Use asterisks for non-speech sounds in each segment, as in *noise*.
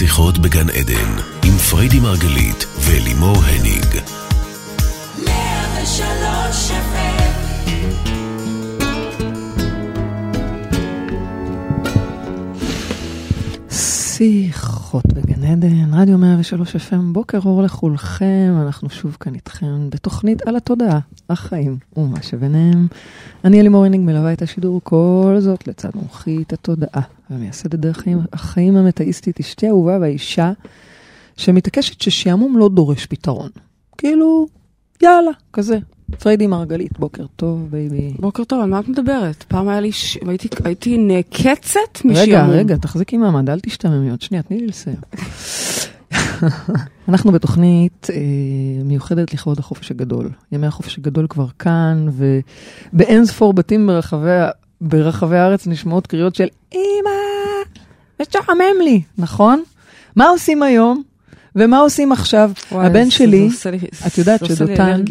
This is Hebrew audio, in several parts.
שיחות בגן עדן, עם פריידי מרגלית ולימור הניג. שיחות בגן עדן, רדיו 103 FM, בוקר אור לכולכם, אנחנו שוב כאן איתכם בתוכנית על התודעה, החיים ומה שביניהם. אני אלימור הניג מלווה את השידור, כל זאת לצד מומחית התודעה ומייסדת דרך החיים, החיים המטאיסטית, אשתי אהובה והאישה שמתעקשת ששעמום לא דורש פתרון. כאילו, יאללה, כזה. פריידי מרגלית, בוקר טוב, baby. בוקר טוב, על מה את מדברת? פעם היה לי, ש... הייתי, הייתי נעקצת משעמום. רגע, רגע, תחזיקי מעמד, אל תשתממי עוד שנייה, תני לי לסיים. *laughs* אנחנו בתוכנית אה, מיוחדת לכבוד החופש הגדול. ימי החופש הגדול כבר כאן, ובאין ספור בתים ברחבי, ברחבי הארץ נשמעות קריאות של אמא, משעמם לי, נכון? מה עושים היום? ומה עושים עכשיו? וואי, הבן שלי, את יודעת שדותן,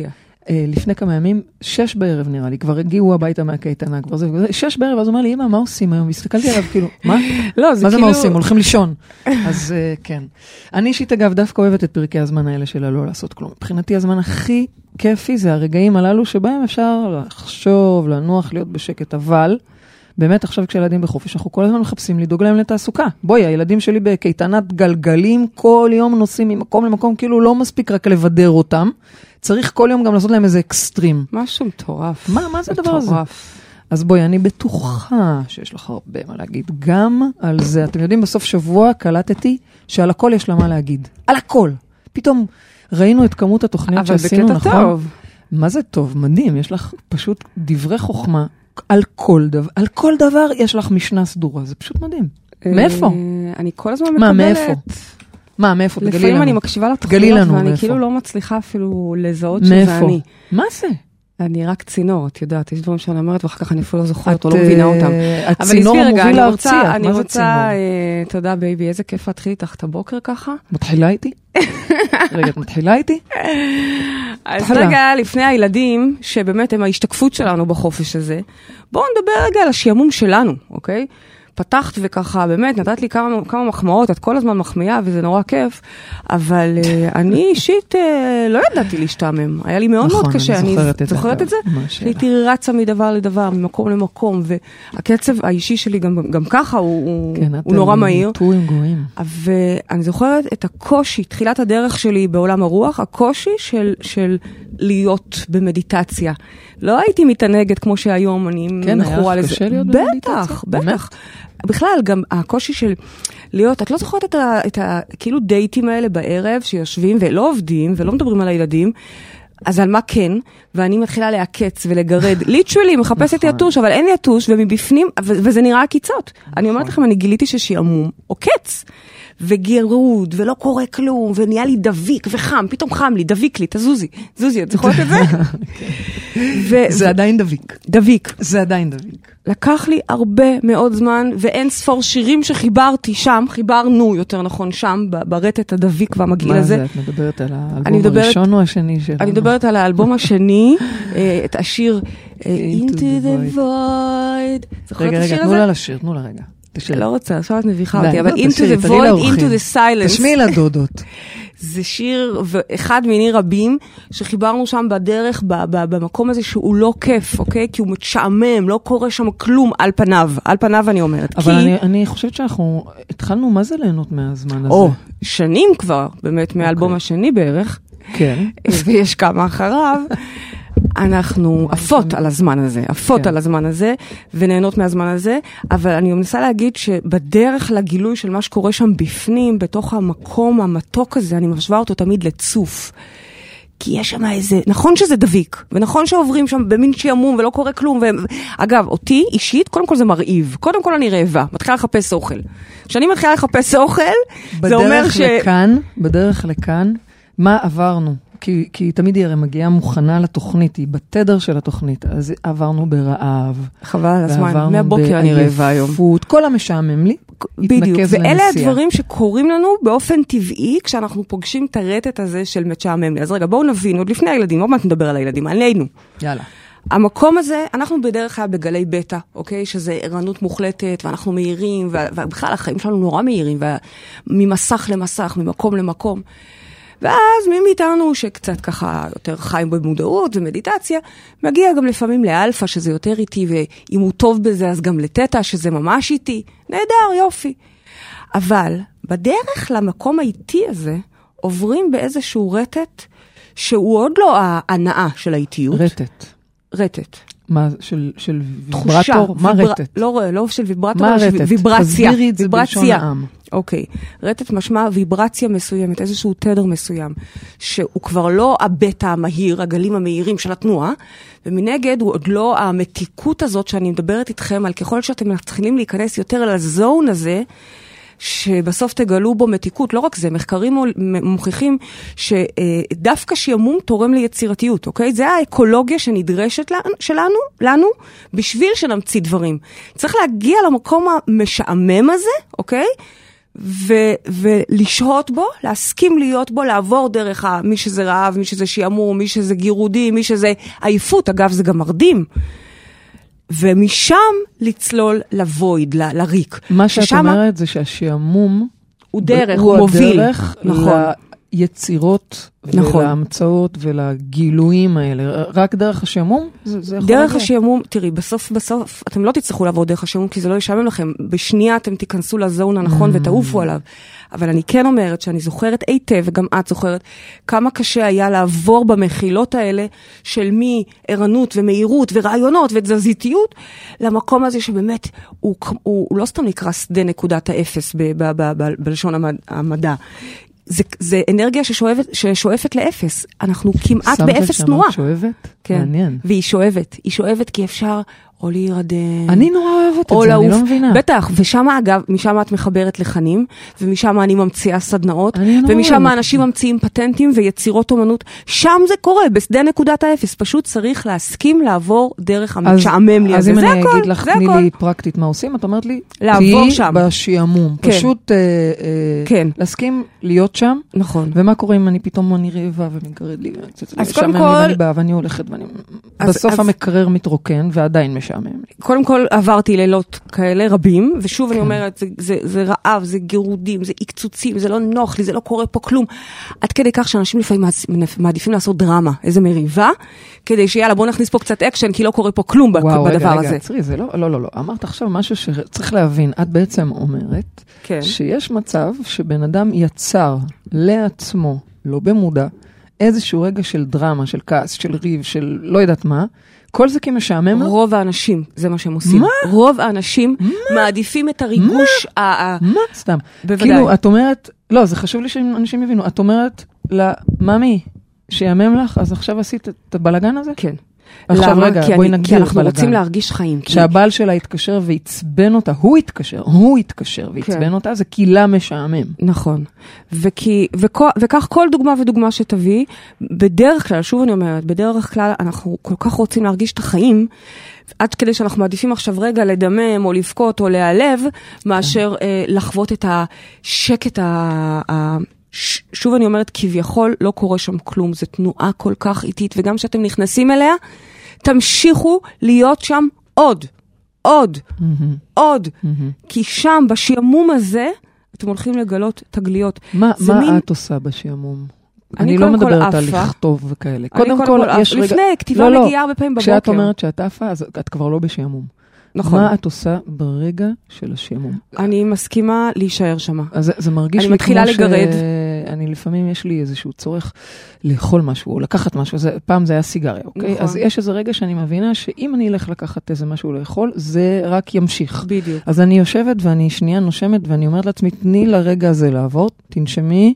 לפני כמה ימים, שש בערב נראה לי, כבר הגיעו הביתה מהקייטנה, כבר זה, שש בערב, אז הוא אומר לי, אמא, מה עושים היום? הסתכלתי עליו, כאילו, *laughs* מה? לא, זה מה זה כאילו... מה עושים? הולכים לישון. *laughs* אז אה, כן. אני אישית, אגב, דווקא אוהבת את פרקי הזמן האלה של הלא לעשות כלום. מבחינתי הזמן הכי כיפי זה הרגעים הללו שבהם אפשר לחשוב, לנוח, להיות בשקט, אבל... באמת עכשיו כשילדים בחופש, אנחנו כל הזמן מחפשים לדאוג להם לתעסוקה. בואי, הילדים שלי בקייטנת גלגלים, כל יום נוסעים ממקום למקום, כאילו לא מספיק רק לבדר אותם, צריך כל יום גם לעשות להם איזה אקסטרים. משהו מטורף. מה, מה זה הדבר הזה? מטורף. אז בואי, אני בטוחה שיש לך הרבה מה להגיד גם על זה. אתם יודעים, בסוף שבוע קלטתי שעל הכל יש לה מה להגיד. על הכל. פתאום ראינו את כמות התוכניות אבל שעשינו, בקטע נכון? טוב. מה זה טוב? מדהים, יש לך פשוט דברי חוכמה על כל דבר, על כל דבר יש לך משנה סדורה, זה פשוט מדהים. מאיפה? אה, אני כל הזמן מקבלת... מה, מאיפה? מה, מאיפה? תגלי לפעמים לנו. אני מקשיבה לתוכניות ואני מאיפה. כאילו לא מצליחה אפילו לזהות שזה מאיפה? אני. מה זה? אני רק צינור, את יודעת, יש דברים שאני אומרת ואחר כך אני אפילו לא זוכרת או לא מבינה אה, אותם. הצינור המוביל אני רוצה, אני מה זה רוצה, צינור? אה, תודה baby, איזה כיף להתחיל איתך את הבוקר ככה. מתחילה איתי? *laughs* רגע, את מתחילה איתי? אז. רגע, לפני הילדים, שבאמת הם ההשתקפות שלנו בחופש הזה, בואו נדבר רגע על השעמום שלנו, אוקיי? פתחת וככה, באמת, נתת לי כמה, כמה מחמאות, את כל הזמן מחמיאה וזה נורא כיף, אבל אה, *laughs* אני אישית אה, לא ידעתי להשתעמם, היה לי מאוד נכון, מאוד קשה. אני זוכרת את זה, זוכרת. את זה? הייתי רצה מדבר לדבר, ממקום למקום, והקצב האישי שלי גם, גם ככה הוא, כן, הוא נורא מהיר. ואני זוכרת את הקושי, תחילת הדרך שלי בעולם הרוח, הקושי של, של להיות במדיטציה. לא הייתי מתענגת כמו שהיום, אני כן, היה מכורה לזה. קשה להיות בטח, במדיטציה? בטח. בכלל, גם הקושי של להיות, את לא זוכרת את ה... את ה כאילו דייטים האלה בערב, שיושבים ולא עובדים ולא מדברים על הילדים. אז על מה כן? ואני מתחילה לעקץ ולגרד, *laughs* ליטרלי מחפשת נכון. יתוש, אבל אין יתוש, ומבפנים, וזה נראה עקיצות. אני נכון. אומרת לכם, אני גיליתי ששעמום עוקץ. וגירוד, ולא קורה כלום, ונהיה לי דביק וחם, פתאום חם לי, דביק לי, תזוזי, זוזי, את זוכרת את זה? *laughs* ו- זה עדיין דביק. דביק. זה עדיין דביק. לקח לי הרבה מאוד זמן, ואין ספור שירים שחיברתי שם, חיברנו יותר נכון שם, ברטט הדביק והמגעיל מה הזה. זה, את מדברת על האלבום מדברת- הראשון או השני שלנו? אני מדברת על האלבום השני, אה, את השיר אה, Into the Void. רגע, רגע, תנו? לה לשיר, תנו לה רגע. לא רוצה, עכשיו את מביכה אותי, אבל Into the Void. Into the Silence. תשמיעי לדודות. *laughs* זה שיר, אחד מיני רבים, שחיברנו שם בדרך, ב- ב- במקום הזה שהוא לא כיף, אוקיי? כי הוא משעמם, לא קורה שם כלום על פניו, על פניו אני אומרת. אבל כי... אני- אני חושבת שאנחנו התחלנו, מה זה ליהנות מהזמן הזה? או, שנים כבר, באמת, מהאלבום השני בערך, כן. *laughs* ויש כמה אחריו, אנחנו עפות על הזמן הזה, עפות כן. על הזמן הזה, ונהנות מהזמן הזה, אבל אני מנסה להגיד שבדרך לגילוי של מה שקורה שם בפנים, בתוך המקום המתוק הזה, אני משווה אותו תמיד לצוף. כי יש שם איזה, נכון שזה דביק, ונכון שעוברים שם במין שעמום ולא קורה כלום. ו... אגב, אותי אישית, קודם כל זה מרהיב. קודם כל אני רעבה, מתחילה לחפש אוכל. כשאני מתחילה לחפש אוכל, זה אומר בדרך ש... לכאן, בדרך לכאן, מה עברנו? כי, כי תמיד היא הרי מגיעה מוכנה לתוכנית, היא בתדר של התוכנית, אז עברנו ברעב. חבל על הזמן, ועברנו מהבוקר אני רעבה היום. בעייפות, כל המשעמם לי, בדיוק, ואלה. הדברים שקורים לנו באופן טבעי כשאנחנו פוגשים את הרטט הזה של משעמם לי. אז רגע, בואו נבין, עוד לפני הילדים, עוד מעט נדבר על הילדים, עלינו. יאללה. המקום הזה, אנחנו בדרך כלל בגלי בטא, אוקיי? שזה ערנות מוחלטת, ואנחנו מהירים, ובכלל החיים שלנו נורא מהירים, ו- ממסך למסך, ממקום למקום. ואז מי מאיתנו שקצת ככה יותר חי במודעות ומדיטציה, מגיע גם לפעמים לאלפא, שזה יותר איטי, ואם הוא טוב בזה, אז גם לתטא, שזה ממש איטי. נהדר, יופי. אבל בדרך למקום האיטי הזה, עוברים באיזשהו רטט, שהוא עוד לא ההנאה של האיטיות. רטט. רטט. מה, של, של תחושה. ויברטור? מה ויבר- רטט? לא, לא של ויברטור, מה רטט? ויברציה. תסבירי את זה בלשון ויברציה. העם. אוקיי. רטט משמע ויברציה מסוימת, איזשהו תדר מסוים, שהוא כבר לא הבטא המהיר, הגלים המהירים של התנועה, ומנגד הוא עוד לא המתיקות הזאת שאני מדברת איתכם על ככל שאתם מתחילים להיכנס יותר לזון הזה, שבסוף תגלו בו מתיקות. לא רק זה, מחקרים מוכיחים שדווקא שעמום תורם ליצירתיות, אוקיי? זה האקולוגיה שנדרשת לנו- שלנו, לנו, בשביל שנמציא דברים. צריך להגיע למקום המשעמם הזה, אוקיי? ו- ולשהות בו, להסכים להיות בו, לעבור דרך ה- מי שזה רעב, מי שזה שעמום, מי שזה גירודים, מי שזה עייפות, אגב זה גם מרדים. ומשם לצלול לוויד, ל- לריק. מה שאת ששמה- אומרת זה שהשעמום הוא דרך, הוא הוא מוביל. הדרך נכון. ליצירות נכון. ולהמצאות ולגילויים האלה. רק דרך השעמום? זה, זה יכול דרך. השעמום, תראי, בסוף בסוף, אתם לא תצטרכו לעבור דרך השעמום כי זה לא ישעמם לכם. בשנייה אתם תיכנסו לזון הנכון Mm. ותעופו עליו. אבל אני כן אומרת שאני זוכרת היטב, וגם את זוכרת, כמה קשה היה לעבור במחילות האלה של מערנות ומהירות ורעיונות ותזזיתיות, למקום הזה שבאמת הוא, הוא, הוא לא סתם נקרא שדה נקודת האפס ב, ב, ב, ב, בלשון המד, המדע. זה, זה אנרגיה ששואפת, ששואפת לאפס. אנחנו כמעט שמת לב באפס שאמרת תנועה. שואבת? כן. מעניין. והיא שואבת, היא שואבת כי אפשר או להירדם. אני נורא אוהבת את זה, אני לעוף. לא מבינה. בטח, ושם אגב, משם את מחברת לחנים, ומשם אני ממציאה סדנאות, אני ומשם אוהבת אנשים ממציאים פטנטים ויצירות אומנות. שם זה קורה, בשדה נקודת האפס. פשוט צריך להסכים לעבור דרך המשעמם לי אז הזה. אם זה אני הכל, אגיד לך, תני. לי פרקטית מה עושים, את אומרת לי, לעבור תהיי שם. בשעמום. כן. פשוט אה, אה, כן. להסכים להיות שם. נכון. ומה קורה אם אני פתאום אני רעבה ומגרד לי, אז קודם כל- ואני באה ואני הולכת ואני... אז- בסוף אז- המקרר מתרוקן ועדיין משעמם לי. קודם כל עברתי לילות כאלה רבים, ושוב כן. אני אומרת, זה, זה, זה רעב, זה גירודים, זה עקצוצים, זה לא נוח לי, זה לא קורה פה כלום. עד כדי כך שאנשים לפעמים מעדיפים לעשות דרמה, איזה מריבה, כדי שיאללה בוא נכניס פה קצת אקשן, כי לא קורה פה כלום וואו, בדבר רגע, רגע, הזה. עצרי, זה לא, לא, לא, לא. אמרת עכשיו משהו שצריך להבין. את בעצם אומרת כן. שיש מצב שבן אדם יצר לעצמו, לא במודע, איזשהו רגע של דרמה, של כעס, של ריב, של לא יודעת מה, כל זה כי משעמם לו? רוב האנשים, זה מה שהם עושים. מה? רוב האנשים מעדיפים את הריגוש ה... ה- מה? סתם. בוודאי. כאילו, את אומרת, לא, זה חשוב לי שאנשים יבינו, את אומרת לה, ממי, שיאמם לך, אז עכשיו עשית את הבלגן הזה? כן. עכשיו למה? רגע, כי בואי נגדיר כי אנחנו בלגן. רוצים להרגיש חיים. כשהבעל שלה התקשר ועצבן אותה, הוא התקשר, הוא התקשר ועצבן כן. אותה, זה כי לה משעמם. נכון. וכי, וכו, וכך כל דוגמה ודוגמה שתביא, בדרך כלל, שוב אני אומרת, בדרך כלל אנחנו כל כך רוצים להרגיש את החיים, עד כדי שאנחנו מעדיפים עכשיו רגע לדמם או לבכות או להיעלב, מאשר אה, לחוות את השקט ה... ה ש- שוב אני אומרת, כביכול לא קורה שם כלום, זו תנועה כל כך איטית, וגם כשאתם נכנסים אליה, תמשיכו להיות שם עוד, עוד, עוד, כי שם, בשעמום הזה, אתם הולכים לגלות תגליות. מה, זה מה מין- את עושה בשעמום? אני אני לא כל מדברת על. לכתוב וכאלה. קודם כל, יש רגע... לפני, כתיבה לא, לא. מגיעה הרבה פעמים בבוקר. כשאת אומרת שאת עפה, אז את כבר לא בשעמום. נכון. מה את עושה ברגע של השעמום? אני מסכימה להישאר שמה. אז זה, זה מרגיש אני לי מתחילה כמו לגרד. שאני לפעמים יש לי איזשהו צורך לאכול משהו או לקחת משהו, זה, פעם זה היה סיגריה, אוקיי? נכון. אז יש איזה רגע שאני מבינה שאם אני אלך לקחת איזה משהו לאכול, זה רק ימשיך. בדיוק. אז אני יושבת ואני שנייה נושמת ואני אומרת לעצמי, תני לרגע הזה לעבור, תנשמי.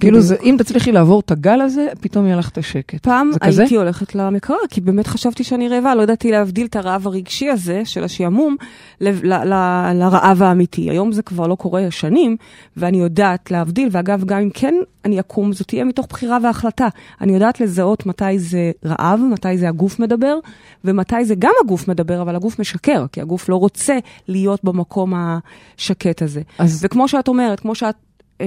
כאילו זה, אם תצליחי לעבור את הגל הזה, פתאום יהיה לך את השקט. פעם? הייתי הולכת למקרר, כי באמת חשבתי שאני רעבה, לא ידעתי להבדיל את הרעב הרגשי הזה של השעמום לרעב האמיתי. היום זה כבר לא קורה שנים, ואני יודעת להבדיל, ואגב, גם אם כן אני אקום, זו תהיה מתוך בחירה והחלטה. אני יודעת לזהות מתי זה רעב, מתי זה הגוף מדבר, ומתי זה גם הגוף מדבר, אבל הגוף משקר, כי הגוף לא רוצה להיות במקום השקט הזה. אז וכמו שאת אומרת, כמו שאת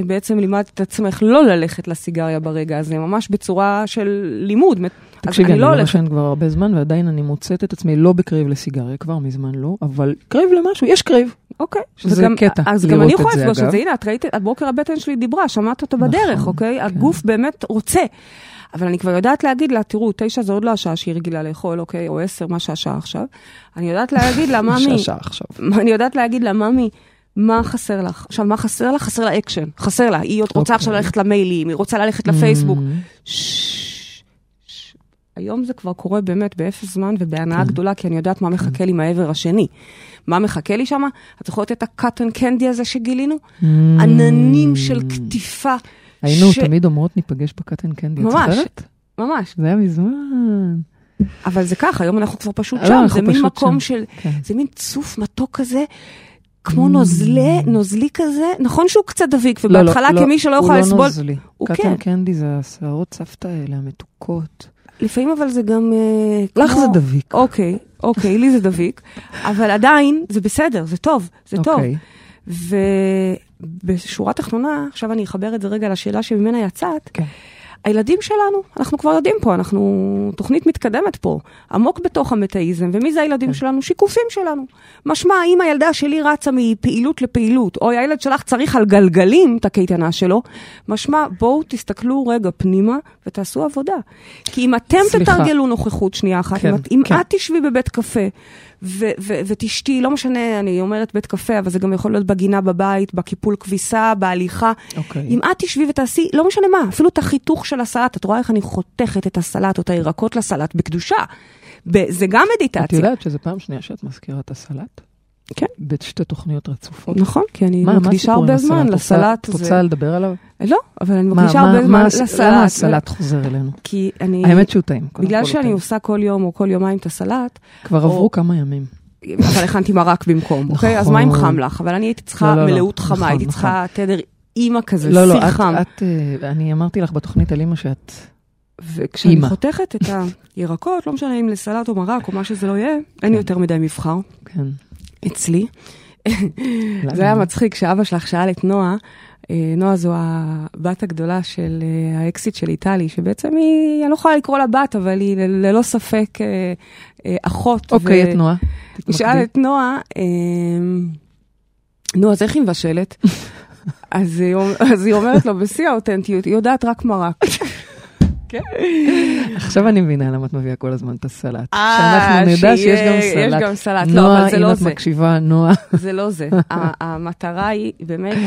בעצם לימדת את עצמך לא ללכת לסיגריה ברגע הזה, ממש בצורה של לימוד. תקשיבי, אני לא מעשן כבר הרבה זמן, ועדיין אני מוצאת את עצמי לא בקריב לסיגריה, כבר מזמן לא, אבל קריב למשהו, יש קריב. אוקיי. שזה גם, קטע אז גם אני יכולה לפגוש את. זה. הנה, את ראית, הבוקר הבטן שלי דיברה, שמעת אותה בדרך, נכון, אוקיי? כן. הגוף באמת רוצה. אבל אני כבר יודעת להגיד לה, תראו, תשע זה עוד לא השעה שהיא רגילה לאכול, אוקיי? או עשר, מה שהשעה עכשיו. אני יודעת להגיד לה, *laughs* ממי, שהשעה עכשיו. אני יודעת להגיד לה, ממי, מה חסר לך? עכשיו, מה חסר לך? חסר לה אקשן. חסר לה. היא עוד רוצה אוקיי. עכשיו ללכת למיילים, היא רוצה ללכת לפייסבוק. Mm, שש. היום זה כבר קורה באמת באפס זמן ובהנאה כן. גדולה, כי אני יודעת מה מחכה לי מהעבר השני. מה מחכה לי שם? את זוכרת את ה cotton candy הזה שגילינו? mm. עננים של קטיפה. היינו ש- תמיד אומרות ניפגש ב cotton candy, את. זוכרת? ממש. זה היה מזמן. אבל זה ככה, היום אנחנו כבר פשוט שם, זה מין מקום שם. של, כן. זה מין צוף מתוק כזה. כמו נוזלה, נוזלי כזה, נכון שהוא קצת דביק, לא, לא, ובהתחלה לא, כמי שלא הוא יכולה לא לסבול, נוזלי. הוא קטן כן. קנדי זה השערות סבתא האלה, המתוקות. לפעמים אבל זה גם... אה, לך כמו- זה דביק. אוקיי, אוקיי, לי זה דביק, *laughs* אבל עדיין זה בסדר, זה טוב, זה טוב. אוקיי. ובשורה תחתונה, עכשיו אני אחבר את זה רגע לשאלה שממנה יצאת, כן. הילדים שלנו, אנחנו כבר יודעים פה, אנחנו תוכנית מתקדמת פה, עמוק בתוך המטאיזם, ומי זה הילדים כן. שלנו? שיקופים שלנו. משמע, אם הילדה שלי רצה מפעילות לפעילות, או הילד שלך צריך על גלגלים את הקייטנה שלו, משמע, בואו תסתכלו רגע פנימה ותעשו עבודה. כי אם אתם סליחה. תתרגלו נוכחות שנייה אחת, כן, אם, כן. את תשבי בבית קפה, ו- ו- ותשתי, לא משנה, אני אומרת בית קפה, אבל זה גם יכול להיות בגינה בבית, בקיפול כביסה, בהליכה. אוקיי. אם את תשבי ותעשי, לא משנה מה, אפילו את החיתוך של הסלט, את רואה איך אני חותכת את הסלט או את הירקות לסלט בקדושה. זה גם מדיטציה. את יודעת שזו פעם שנייה שאת מזכירה את הסלט? כן. בשתי תוכניות רצופות. נכון, כי אני מה- מה מקדישה הרבה זמן? לסלט. את רוצה לדבר עליו? לא, אבל אני מה- מקדישה מה- הרבה זמן מה- לסלט. למה הסלט חוזר אלינו? כי אני... האמת שהוא טעים. בגלל שאני. עושה כל יום או כל יומיים את הסלט, כבר או- עברו כמה ימים. אבל הכנתי מרק במקום, אוקיי? אז מה אם נכון. חם לך? אבל אני הייתי צריכה לא, לא, לא. מלאות חמה, נכון, הייתי נכון. צריכה תדר אימא כזה, לא, לא, סיר חם. את, אה, אני אמרתי לך בתוכנית על אימא שאת... וכשאני. חותכת את *laughs* הירקות, לא משנה אם לסלט או מרק או מה שזה לא יהיה, אין לי יותר מדי מבחר כן. אצלי. זה היה מצחיק שאבא שלך שאל את נועה, אה, נועה זו הבת הגדולה של אה, האקסיט של איטלי, שבעצם היא, אני לא יכולה לקרוא לה בת, אבל היא ללא ספק אה, אחות. אוקיי, את נועה. הוא שאל את נועה, נו, אז איך היא מבשלת? *laughs* היא אז היא אומרת לו, בשיא האותנטיות, היא יודעת רק מרק. *laughs* עכשיו אני מבינה למה את מביאה כל הזמן את הסלט. אה, שאנחנו נדע שיש גם יש סלט. גם סלט. לא, אבל זה לא נועה, אם זה. את מקשיבה, נועה. זה לא זה. *laughs* המטרה היא באמת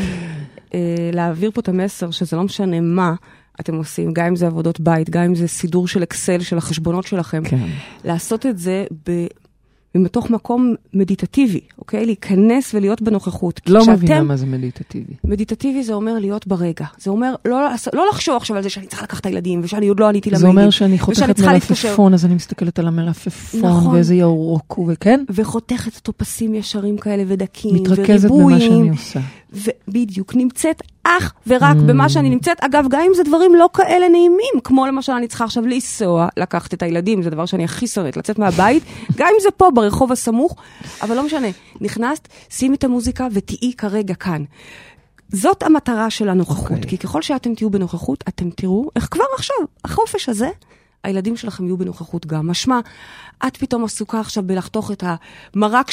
אה, להעביר פה את המסר שזה לא משנה מה אתם עושים, גם אם זה עבודות בית, גם אם זה סידור של אקסל של החשבונות שלכם, כן. לעשות את זה ב... מתוך מקום מדיטטיבי, אוקיי? להיכנס ולהיות בנוכחות. לא כשאתם- מבינה מה זה מדיטטיבי. מדיטטיבי זה אומר להיות ברגע. זה אומר לא, לא לחשוב עכשיו על זה שאני צריכה לקחת את הילדים, ושאני עוד לא עניתי זה למיילים. אומר שאני חותכת. מלפפון, אז אני מסתכלת על המלפפון, נכון. ואיזה ירוק הוא, וכן? וחותכת אותו פסים ישרים כאלה ודקים, מתרכזת במה וריבועים. שאני עושה. ובדיוק, נמצאת אך ורק Mm. במה שאני נמצאת. אגב, גם אם זה דברים לא כאלה נעימים, כמו למשל אני צריכה עכשיו לנסוע, לקחת את הילדים, זה דבר שאני הכי שונאת, לצאת מהבית, *laughs* גם אם זה פה ברחוב הסמוך, אבל לא משנה. נכנסת, שימי את המוזיקה ותהיי כרגע כאן. זאת המטרה של הנוכחות, אוקיי. כי ככל שאתם תהיו בנוכחות, אתם תראו איך כבר עכשיו, החופש הזה, הילדים שלכם יהיו בנוכחות גם. משמע, את פתאום עסוקה עכשיו בלחתוך את המרק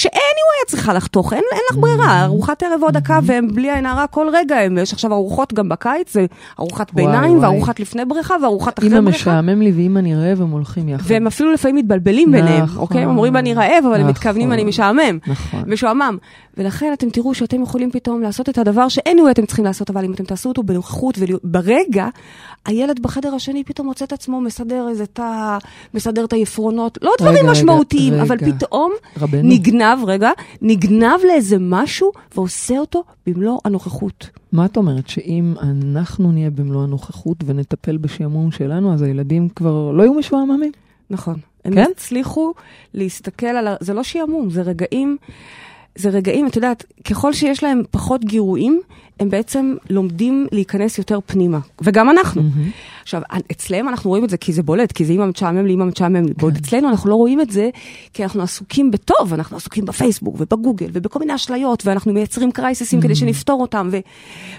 היה צריכה לחתוך, אין, אין לך ברירה, ארוחת ערב עוד דקה, והם בלי עין הרע כל רגע, הם, יש עכשיו ארוחות גם בקיץ, זה ארוחת ביניים. וארוחת לפני בריכה, וארוחת אחרי אם בריכה. משעמם לי ואם אני רעב, הם הולכים יחד. והם אפילו לפעמים מתבלבלים ביניהם, נכון. אוקיי? הם אומרים אני רעב, אבל הם נכון. מתכוונים אני משעמם. נכון. משועמם. ולכן אתם תראו שאתם יכולים פתאום לעשות את הדבר שאין אתם צריכים לעשות, אבל אם אתם תעשו אותו בנוכחות וברגע, הילד בחדר השני פתאום מוצא את עצמו מסדר איזה תא, מסדר את העפרונות, לא דברים רגע, משמעותיים, רגע. אבל פתאום רבנו. נגנב, רגע, נגנב לאיזה משהו ועושה אותו במלוא הנוכחות. מה את אומרת? שאם אנחנו נהיה במלוא הנוכחות ונטפל בשעמום שלנו, אז הילדים כבר לא יהיו משועממים? נכון. הם כן? הצליחו להסתכל על, ה- זה לא שעמום, זה רגעים, זה רגעים, את יודעת, ככל שיש להם פחות גירויים, הם בעצם לומדים להיכנס יותר פנימה, וגם אנחנו. Mm-hmm. עכשיו, אצלם אנחנו רואים את זה כי זה בולט, כי זה אימא משעמם לי, אימא משעמם לי. בעוד אצלנו אנחנו לא רואים את זה, כי אנחנו עסוקים בטוב, אנחנו עסוקים בפייסבוק ובגוגל ובכל מיני אשליות, ואנחנו מייצרים קרייססים mm-hmm. כדי שנפתור אותם, ו...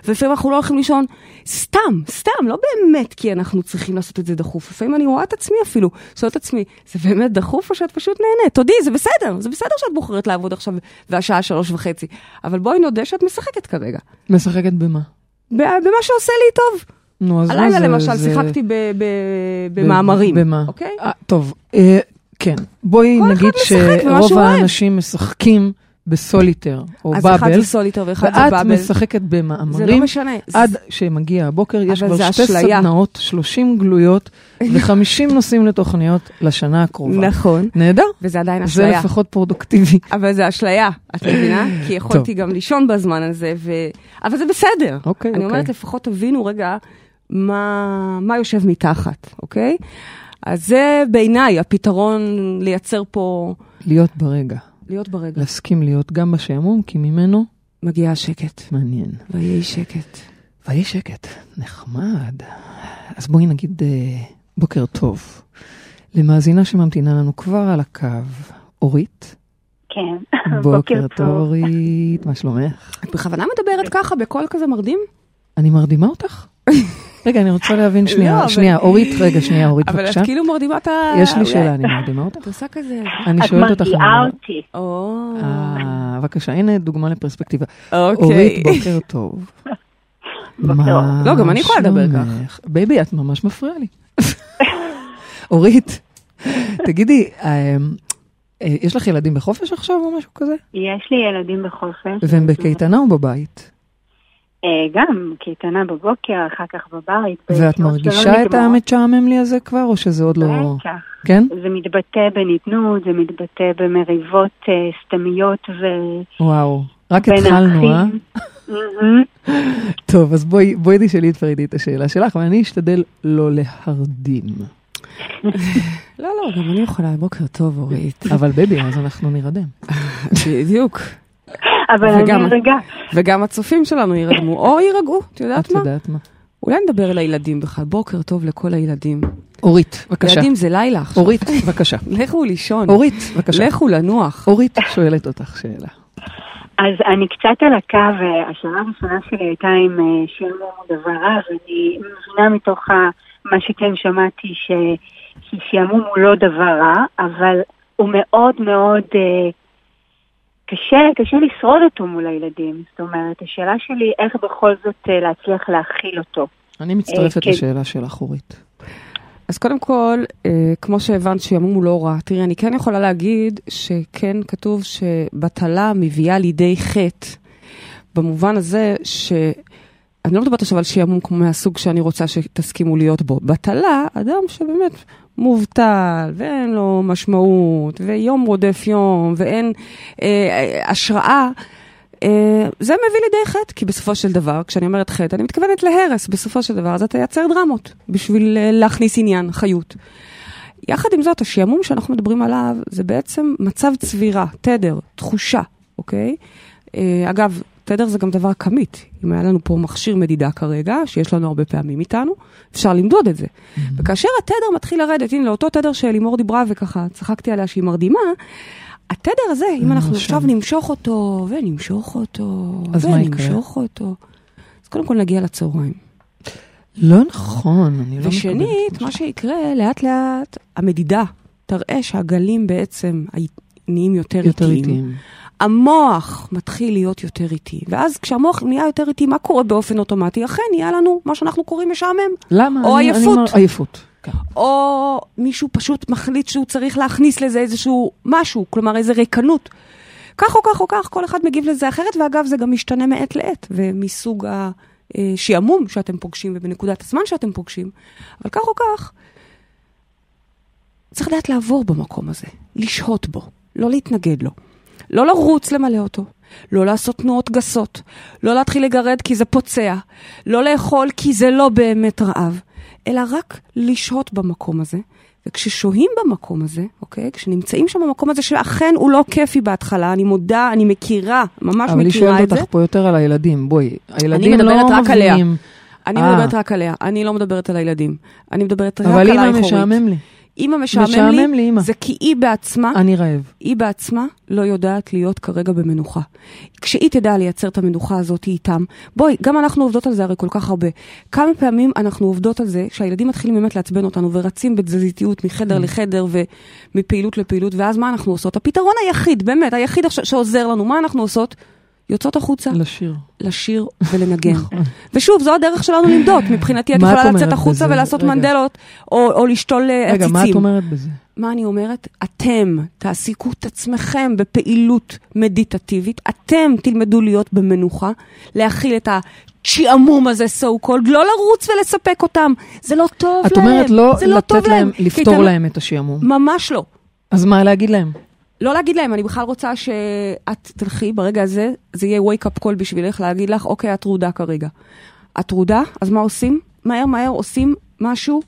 ולפעמים אנחנו לא הולכים לישון סתם, סתם, לא באמת כי אנחנו צריכים לעשות את זה דחוף. לפעמים אני רואה את עצמי אפילו, שואלת את עצמי, זה באמת דחוף או שאת פשוט נהנית? תודי, זה בסדר, זה בסדר שאת בוחרת לעבוד עכשיו והשעה שלוש וחצי, אבל בואי נודה שאת משחקת כרגע. משחקת במה? במה שעושה לי טוב. נו, אז הלילה זה- למשל זה- שיחקתי ב- ב- במאמרים. במה? אוקיי? אה, טוב, אה, כן. בואי נגיד שרוב. האנשים משחקים בסוליטר או אז אחד באבל, זה סוליטר ואחד זה ואת באבל. משחקת זה במאמרים. לא משנה. זה- עד שמגיע הבוקר, יש כבר זה שתי אשליה. סדנאות, 30 גלויות *laughs* ו-50 נושאים לתוכניות לשנה הקרובה. נכון. נהדר. וזה עדיין זה אשליה. לפחות פרודוקטיבי. אבל זה אשליה, את מבינה? *laughs* כי יכולתי גם לישון בזמן הזה, ו... אבל זה בסדר. אוקיי, אני אוקיי. אומרת, לפחות תבינו רגע מה, מה יושב מתחת, אוקיי? אז זה בעיניי הפתרון לייצר פה, להיות ברגע. להיות ברגע. להסכים להיות גם בשעמום, כי ממנו מגיע השקט, מעניין. ויהי שקט. ויהי שקט, נחמד. אז בואי נגיד אה, בוקר טוב. למאזינה שממתינה לנו כבר על הקו, אורית. כן, *laughs* בוקר טוב, אורית, מה שלומך? את בכוונה מדברת ככה בקול כזה מרדים? אני מרדימה אותך? *laughs* רגע, אני רוצה להבין שנייה, לא, אבל- שנייה, אורית, רגע, שנייה, אורית, אבל בבקשה. את כאילו מרדימה את ה... יש לי שאלה, אני מרדימה אותך? את עושה כזה. אני את שואלת אותך... אני מרגיעה אותי. או, אה, בבקשה, הנה דוגמה לפרספקטיבה. אוקיי. אורית, בוקר טוב. מה לא, גם אני יכולה לדבר כך. baby, את ממש מפריעה לי. אורית, תגידי, אה, אה, יש לך ילדים בחופש עכשיו או משהו כזה? יש לי ילדים בחופש. והם בקייטנה או בבית? אה, גם קייטנה בבוקר, אחר כך בבית. ואת מרגישה את. המשעמם לי הזה כבר, או שזה עוד לא... בטח. כן? זה מתבטא בניתנות, זה מתבטא במריבות אה, סתמיות ו... וואו, רק התחלנו, אה? *laughs* טוב, אז בואי, בואי תשאלי את פרידי את השאלה שלך, ואני אשתדל לא להרדים. *laughs* לא, לא, גם אני יכולה, בוקר טוב, אורית. אבל baby, אז אנחנו נרדם. *laughs* בדיוק. אבל אני וגם- רגע. וגם הצופים שלנו ירדמו, או יירגעו, את יודעת את מה? יודעת מה? אולי נדבר אל הילדים בכלל, בוקר טוב לכל הילדים. אורית, בבקשה. ילדים זה לילה עכשיו. אורית, בבקשה. *laughs* לכו לישון. אורית, בבקשה. לכו לנוח. אורית שואלת אותך שאלה. אז אני קצת על הקו, אה, השאלה הראשונה שלי הייתה עם אה, שעמום הוא דבר ואני מבינה מתוך מה שכן שמעתי ששעמום הוא לא דבר רע, אבל הוא מאוד מאוד אה, קשה, קשה לשרוד אותו מול הילדים. זאת אומרת, השאלה שלי איך בכל זאת אה, להצליח להכיל אותו. אני מצטרפת כן. לשאלה שלך, אורית. אז קודם כל, אה, כמו שהבנת שעמום הוא לא רע, תראי, אני כן יכולה להגיד שכן כתוב שבטלה מביאה לידי חטא, במובן הזה ש... אני לא מדברת עכשיו על שעמום כמו מהסוג שאני רוצה שתסכימו להיות בו. בטלה, אדם שבאמת מובטל, ואין לו משמעות, ויום רודף יום, ואין אה, אה, השראה, אה, זה מביא לידי חטא, כי בסופו של דבר, כשאני אומרת חטא, אני מתכוונת להרס, בסופו של דבר, אז אתה תייצר דרמות בשביל אה, להכניס עניין, חיות. יחד עם זאת, השעמום שאנחנו מדברים עליו, זה בעצם מצב צבירה, תדר, תחושה, אוקיי? אה, אגב, תדר זה גם דבר כמית. אם היה לנו פה מכשיר מדידה כרגע, שיש לנו הרבה פעמים איתנו, אפשר למדוד את זה. וכאשר התדר מתחיל לרדת, הנה, לאותו תדר שלימור דיברה וככה צחקתי עליה שהיא מרדימה, התדר הזה, אם אנחנו למשל. עכשיו נמשוך אותו, ונמשוך אותו? ונמשוך אותו, אז קודם כל נגיע לצהריים. לא נכון, אני לא מקבלת. ושנית, מה שיקרה, לאט לאט, המדידה תראה שהגלים בעצם הי- נהיים יותר יותר איטיים. איטיים. המוח מתחיל להיות יותר איטי, ואז כשהמוח נהיה יותר איטי, מה קורה באופן אוטומטי? אכן, נהיה לנו מה שאנחנו קוראים משעמם. למה? או אני- אני עייפות. אומר- עייפות. כן. או מישהו פשוט מחליט שהוא צריך להכניס לזה איזשהו משהו, כלומר איזה ריקנות. כך או כך או כך, כל אחד מגיב לזה אחרת, ואגב, זה גם משתנה מעת לעת, ומסוג השעמום שאתם פוגשים ובנקודת הזמן שאתם פוגשים. אבל כך או כך, צריך לדעת לעבור במקום הזה, לשהות בו, לא להתנגד לו. לא לרוץ למלא אותו, לא לעשות תנועות גסות, לא להתחיל לגרד כי זה פוצע, לא לאכול כי זה לא באמת רעב, אלא רק לשהות במקום הזה, וכששוהים במקום הזה, אוקיי? כשנמצאים שם במקום הזה, שאכן הוא לא כיפי בהתחלה, אני מודה, אני מכירה, ממש אבל היא מכירה שואלת את זה. אותך פה יותר על הילדים, בואי, הילדים מדברת לא רק עליה. מבינים. אני אה. מדברת רק עליה, אני לא מדברת על הילדים. אני מדברת רק אבל עלייך, אימא אורית. משעמם לי, אימא משעמם משעמם לי, לי. זה כי היא בעצמה, אני רעב. היא בעצמה לא יודעת להיות כרגע במנוחה. כשהיא תדע לייצר את המנוחה הזאת איתם, בואי, גם אנחנו עובדות על זה הרי כל כך הרבה. כמה פעמים אנחנו עובדות על זה שהילדים מתחילים באמת לעצבן אותנו ורצים בתזזיתיות מחדר לחדר ומפעילות לפעילות, ואז מה אנחנו עושות? הפתרון היחיד, באמת, היחיד שעוזר לנו, מה אנחנו עושות? יוצאות החוצה, לשיר. לשיר ולנגן. *laughs* ושוב, זו הדרך שלנו למדוד. *laughs* מבחינתי את את יכולה לצאת החוצה בזה? ולעשות רגע. מנדלות, או או לשתול אה, רגע, מה את עציצים. אומרת בזה? מה אני אומרת? אתם תעסיקו את עצמכם בפעילות מדיטטיבית, אתם תלמדו להיות במנוחה, להכיל את השעמום הזה, so called, לא לרוץ ולספק אותם, זה לא טוב את להם, אומרת לא לא לתת להם, כי לפתור אתם- להם את השעמום. ממש לא. אז מה להגיד להם? לא להגיד להם, אני בכלל רוצה שאת תלכי ברגע הזה, זה יהיה wake up call בשבילך, להגיד לך, אוקיי, את טרודה כרגע. את טרודה, אז מה עושים? מהר מהר עושים משהו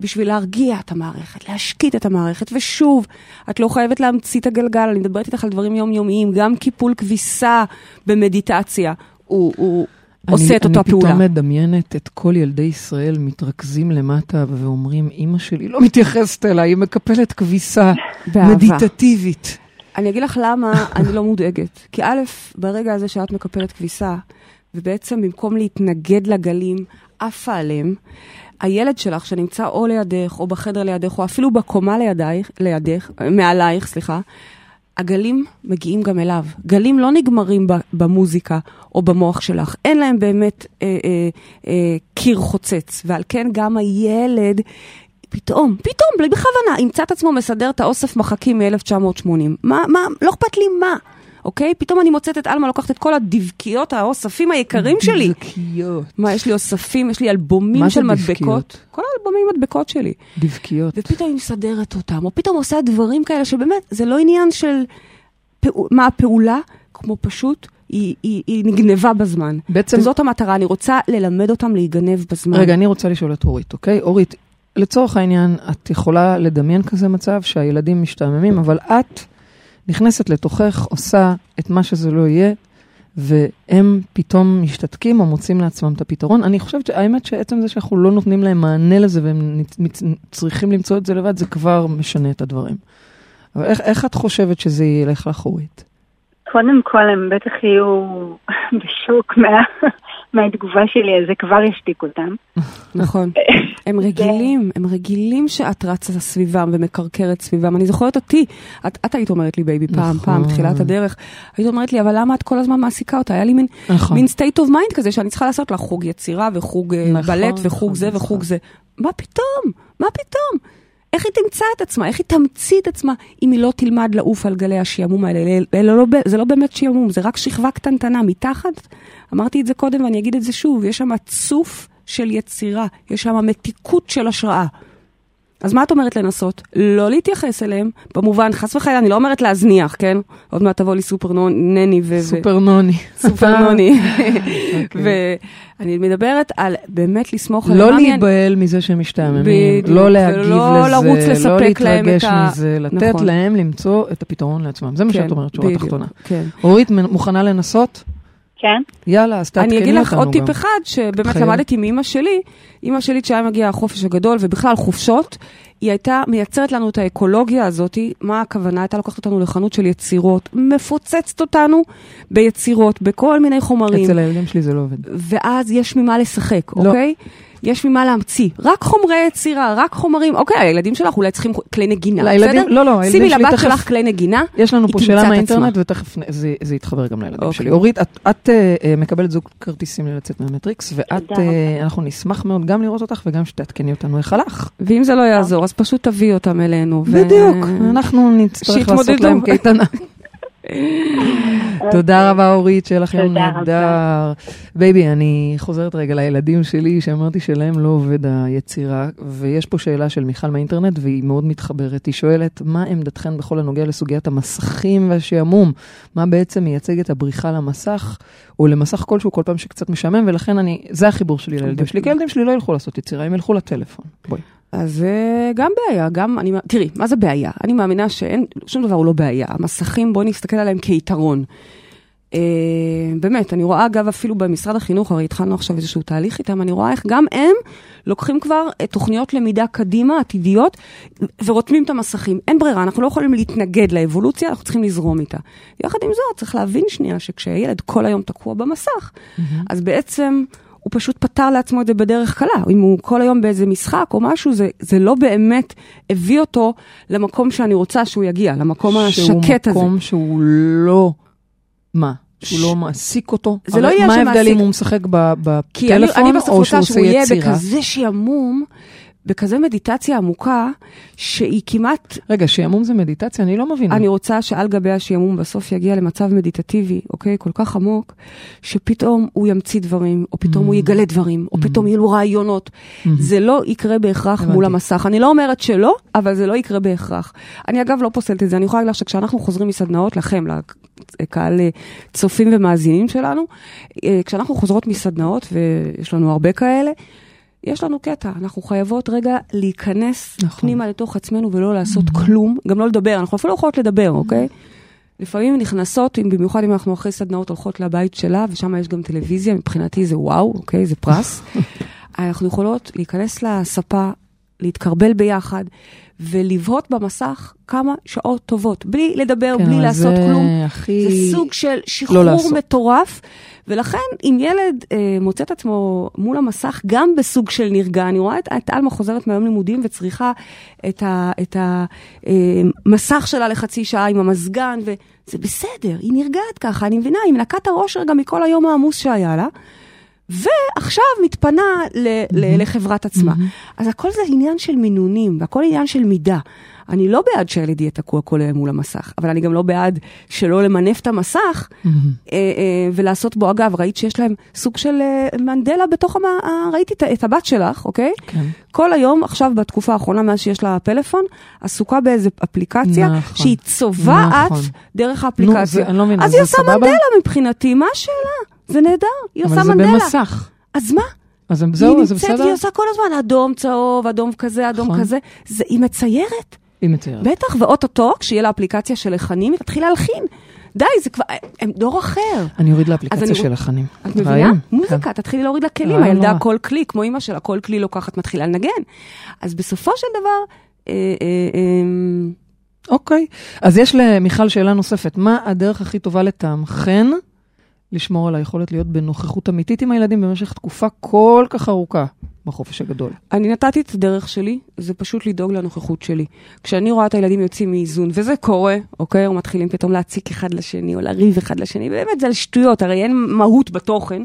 בשביל להרגיע את המערכת, להשקיט את המערכת. ושוב, את לא חייבת להמציא את הגלגל, אני מדברת איתך על דברים יומיומיים, גם קיפול כביסה במדיטציה, הוא, הוא עושה את אותה אני פעולה. פתאום מדמיינת את כל ילדי ישראל מתרכזים למטה ואומרים, אימא שלי לא מתייחסת אליי, היא מקפלת כביסה. מדיטטיבית. אני אגיד לך למה *laughs* אני לא מודאגת. כי א', ברגע הזה שאת מקפלת כביסה, ובעצם במקום להתנגד לגלים, עפה עליהם, הילד שלך שנמצא או לידך, או בחדר לידך, או אפילו בקומה לידייך, לידך, מעלייך, סליחה, הגלים מגיעים גם אליו. גלים לא נגמרים במוזיקה או במוח שלך, אין להם באמת אה, אה, אה, קיר חוצץ, ועל כן גם הילד פתאום, פתאום, בלי בכוונה, ימצא את עצמו מסדר את האוסף מחקים מ-1980. מה, מה, לא אכפת לי מה, אוקיי? פתאום אני מוצאת את עלמה לוקחת את כל הדבקיות, האוספים היקרים שלי. דבקיות. מה, יש לי אוספים, יש לי אלבומים מה זה של דבקיות? מדבקות. כל האלבומים מדבקות שלי. דבקיות. ופתאום היא מסדרת אותם, או פתאום עושה דברים כאלה שבאמת, זה לא עניין של מה הפעולה, כמו פשוט, היא, היא, היא נגנבה בזמן. בעצם, וזאת המטרה, אני רוצה ללמד אותם להיגנב בזמן. רגע, אני רוצה לשאול את אורית, אוקיי? אורית, לצורך העניין, את יכולה לדמיין כזה מצב שהילדים משתעממים, אבל את נכנסת לתוכך, עושה את מה שזה לא יהיה, והם פתאום משתתקים או מוצאים לעצמם את הפתרון. אני חושבת שהאמת שעצם זה שאנחנו לא נותנים להם מענה לזה והם צריכים למצוא את זה לבד, זה כבר משנה את הדברים. אבל איך, איך את חושבת שזה ילך לך, אורית? קודם כל, הם בטח יהיו בשוק מה, מהתגובה שלי, אז זה כבר ישתיק אותם. נכון. *laughs* הם רגילים, הם רגילים שאת רצה סביבם ומקרקרת סביבם. אני זוכרת אותי, את, את היית אומרת לי, baby, פעם, נכון. פעם, בתחילת הדרך, היית אומרת לי, אבל למה את כל הזמן מעסיקה אותה? היה לי מין, נכון. מין state of mind כזה שאני צריכה לעשות לה חוג יצירה וחוג אה, נכון, בלט וחוג נכון, זה נכון. וחוג זה. מה פתאום? מה פתאום? איך היא תמצא את עצמה? איך היא תמציא את עצמה אם היא לא תלמד לעוף על גלי השעמום האלה? אלה- לא, זה לא באמת שעמום, זה רק שכבה קטנטנה. מתחת, אמרתי את זה קודם ואני אגיד את זה שוב, יש שם צוף של יצירה, יש שם מתיקות של השראה. אז מה את אומרת לנסות? לא להתייחס אליהם, במובן, חס וחלילה, אני לא אומרת להזניח, כן? עוד מעט תבוא לי סופר נני ו... סופר נוני. סופר נוני. אוקיי. ואני מדברת על באמת לסמוך לא עליהם. להיבהל מזה שהם משתעממים, לא להגיב לזה, לרוץ לא לספק להם להתרגש את ה- מזה, לתת נכון. להם למצוא את הפתרון לעצמם. זה מה שאת אומרת, שורה תחתונה. כן. אורית, מוכנה לנסות? כן? יאללה, אז תעדכני אני אותנו גם. אגיד לך עוד טיפ אחד, שבאמת. למדתי מאימא שלי, אימא שלי כשהיה מגיע החופש הגדול ובכלל חופשות, היא הייתה מייצרת לנו את האקולוגיה הזאת, מה הכוונה? הייתה לוקחת אותנו לחנות של יצירות, מפוצצת אותנו ביצירות, בכל מיני חומרים. אצל הילדים שלי זה לא עובד. ואז יש ממה לשחק, לא. אוקיי? יש ממה להמציא. רק חומרי יצירה, רק חומרים. אוקיי, הילדים שלך אולי צריכים כלי נגינה, לילדים- בסדר? לא, לא, הילדים שימי שלי לבת תכף- שלך כלי נגינה. יש לנו היא פה תמצא שאלה מהאינטרנט. ותכף זה- זה יתחבר גם לילדים אוקיי. שלי. אורית, את- את אה, מקבלת זוג כרטיסים לצאת מהמטריקס, ואת, אה, אנחנו נשמח מאוד גם לראות אותך וגם שתעדכני אותנו איך הלך. ואם זה לא יעזור, אז פשוט תביאי אותם אלינו. ו- בדיוק, אנחנו נצטרך לעשות. להם קייטנה. *laughs* תודה רבה אורית, שיהיה לך יום. נהדר. baby, אני חוזרת רגע לילדים שלי, שאמרתי שלהם לא עובד היצירה, ויש פה שאלה של מיכל מהאינטרנט, והיא מאוד מתחברת. היא שואלת, מה עמדתכן בכל הנוגע לסוגיית המסכים והשעמום? מה בעצם מייצג את הבריחה למסך, או למסך כלשהו כל פעם שקצת משעמם, ולכן אני, זה החיבור שלי לילדים שלי, כי הילדים שלי לא ילכו לעשות יצירה, הם ילכו לטלפון. בואי. אז זה גם בעיה, גם, אני, תראי, מה זה בעיה? אני מאמינה שאין, שום דבר הוא לא בעיה. המסכים, בואי נסתכל עליהם כיתרון. אה, באמת, אני רואה אגב אפילו במשרד החינוך, הרי התחלנו עכשיו איזשהו תהליך איתם, אני רואה איך גם הם לוקחים כבר את תוכניות למידה קדימה, עתידיות, ורותמים את המסכים. אין ברירה, אנחנו לא יכולים להתנגד לאבולוציה, אנחנו צריכים לזרום איתה. יחד עם זאת, צריך להבין שנייה שכשילד כל היום תקוע במסך, אז בעצם... הוא פשוט פתר לעצמו את זה בדרך קלה. אם הוא כל היום באיזה משחק או משהו, זה, זה לא באמת הביא אותו למקום שאני רוצה שהוא יגיע, למקום השקט הזה. שהוא מקום שהוא לא... מה? שהוא לא מעסיק אותו? זה לא יהיה מה שמעסיק. ההבדל אם הוא משחק ב- כי אני, בטלפון אני בסוף או רוצה שהוא שהוא עושה יהיה יצירה? בכזה שעמום, בכזה מדיטציה עמוקה, שהיא כמעט, רגע, שעמום זה מדיטציה? אני לא מבינה. אני רוצה שעל גבי השעמום בסוף יגיע למצב מדיטטיבי, אוקיי? כל כך עמוק, שפתאום הוא ימציא דברים, או פתאום Mm. הוא יגלה דברים, או פתאום יהיו לו רעיונות. זה לא יקרה בהכרח הבנתי. מול המסך. אני לא אומרת שלא, אבל זה לא יקרה בהכרח. אני אגב לא פוסלת את זה, אני יכולה להגיד לך שכשאנחנו חוזרים מסדנאות, לכם, לקהל אה, צופים ומאזינים שלנו, אה, כשאנחנו חוזרות מסדנאות, ויש לנו הרבה כאלה, יש לנו קטע, אנחנו חייבות רגע להיכנס נכון. פנימה לתוך עצמנו ולא לעשות כלום, גם לא לדבר, אנחנו אפילו לא יכולות לדבר, אוקיי? לפעמים נכנסות, אם, במיוחד אם אנחנו אחרי סדנאות הולכות לבית שלה, ושם יש גם טלוויזיה, מבחינתי זה וואו, אוקיי? זה פרס. *laughs* אנחנו יכולות להיכנס לספה, להתקרבל ביחד, ולבהות במסך כמה שעות טובות, בלי לדבר, כן, בלי לעשות כלום. הכי... זה סוג של שחרור לעשות. מטורף, ולכן אם ילד אה, מוצא את עצמו מול המסך, גם בסוג של נרגע, אני רואה את, את עלמה חוזרת מהיום לימודים וצריכה את המסך שלה לחצי שעה עם המזגן, וזה בסדר, היא נרגעת ככה, אני מבינה, היא מנקה את הראש רגע מכל היום העמוס שהיה לה. ועכשיו מתפנה ל- ל- לחברת עצמה. אז הכל זה עניין של מינונים, והכל עניין של מידה. אני לא בעד שהילד יהיה תקוע כל היום מול המסך, אבל אני גם לא בעד שלא למנף את המסך אה, אה, ולעשות בו, אגב, ראית שיש להם סוג של אה, מנדלה בתוך, המ... אה, ראיתי את, את הבת שלך, אוקיי? כן. כל היום, עכשיו בתקופה האחרונה, מאז שיש לה פלאפון, עסוקה באיזה אפליקציה, נכון. שהיא צובעת נכון. דרך האפליקציה. זה- אני לא מבינה, אז היא עושה סבבה? מנדלה מבחינתי, מה השאלה? זה נהדר, היא עושה אבל זה מנדלה. במסך. אז מה? אז זה- זהו, היא נמצאת, בסדר? היא עושה כל הזמן אדום, צהוב, אדום כזה, אדום נכון. כזה. זה, היא מציירת, היא מציירת. בטח, ואו-טו-טו, כשיהיה לה אפליקציה של לחנים, היא תתחיל להלחין. די, זה כבר, הם דור אחר. אני אוריד אז לה אפליקציה של לחנים. את מבינה? רעיון? מוזיקה, תתחילי להוריד לה כלים, הילדה. כל כלי, כמו אימא שלה, כל כלי לוקחת, מתחילה לנגן. אז בסופו של דבר, אה, אה, אה, אוקיי. אז יש למיכל שאלה נוספת. מה הדרך הכי טובה לטעמכן לשמור על היכולת להיות בנוכחות אמיתית עם הילדים במשך תקופה כל כך ארוכה בחופש הגדול? אני נתתי את הדרך שלי, זה פשוט לדאוג לנוכחות שלי. כשאני רואה את הילדים יוצאים מאיזון, וזה קורה, אוקיי, או מתחילים פתאום להציק אחד לשני, או לריב אחד לשני, באמת זה על שטויות, הרי אין מהות בתוכן.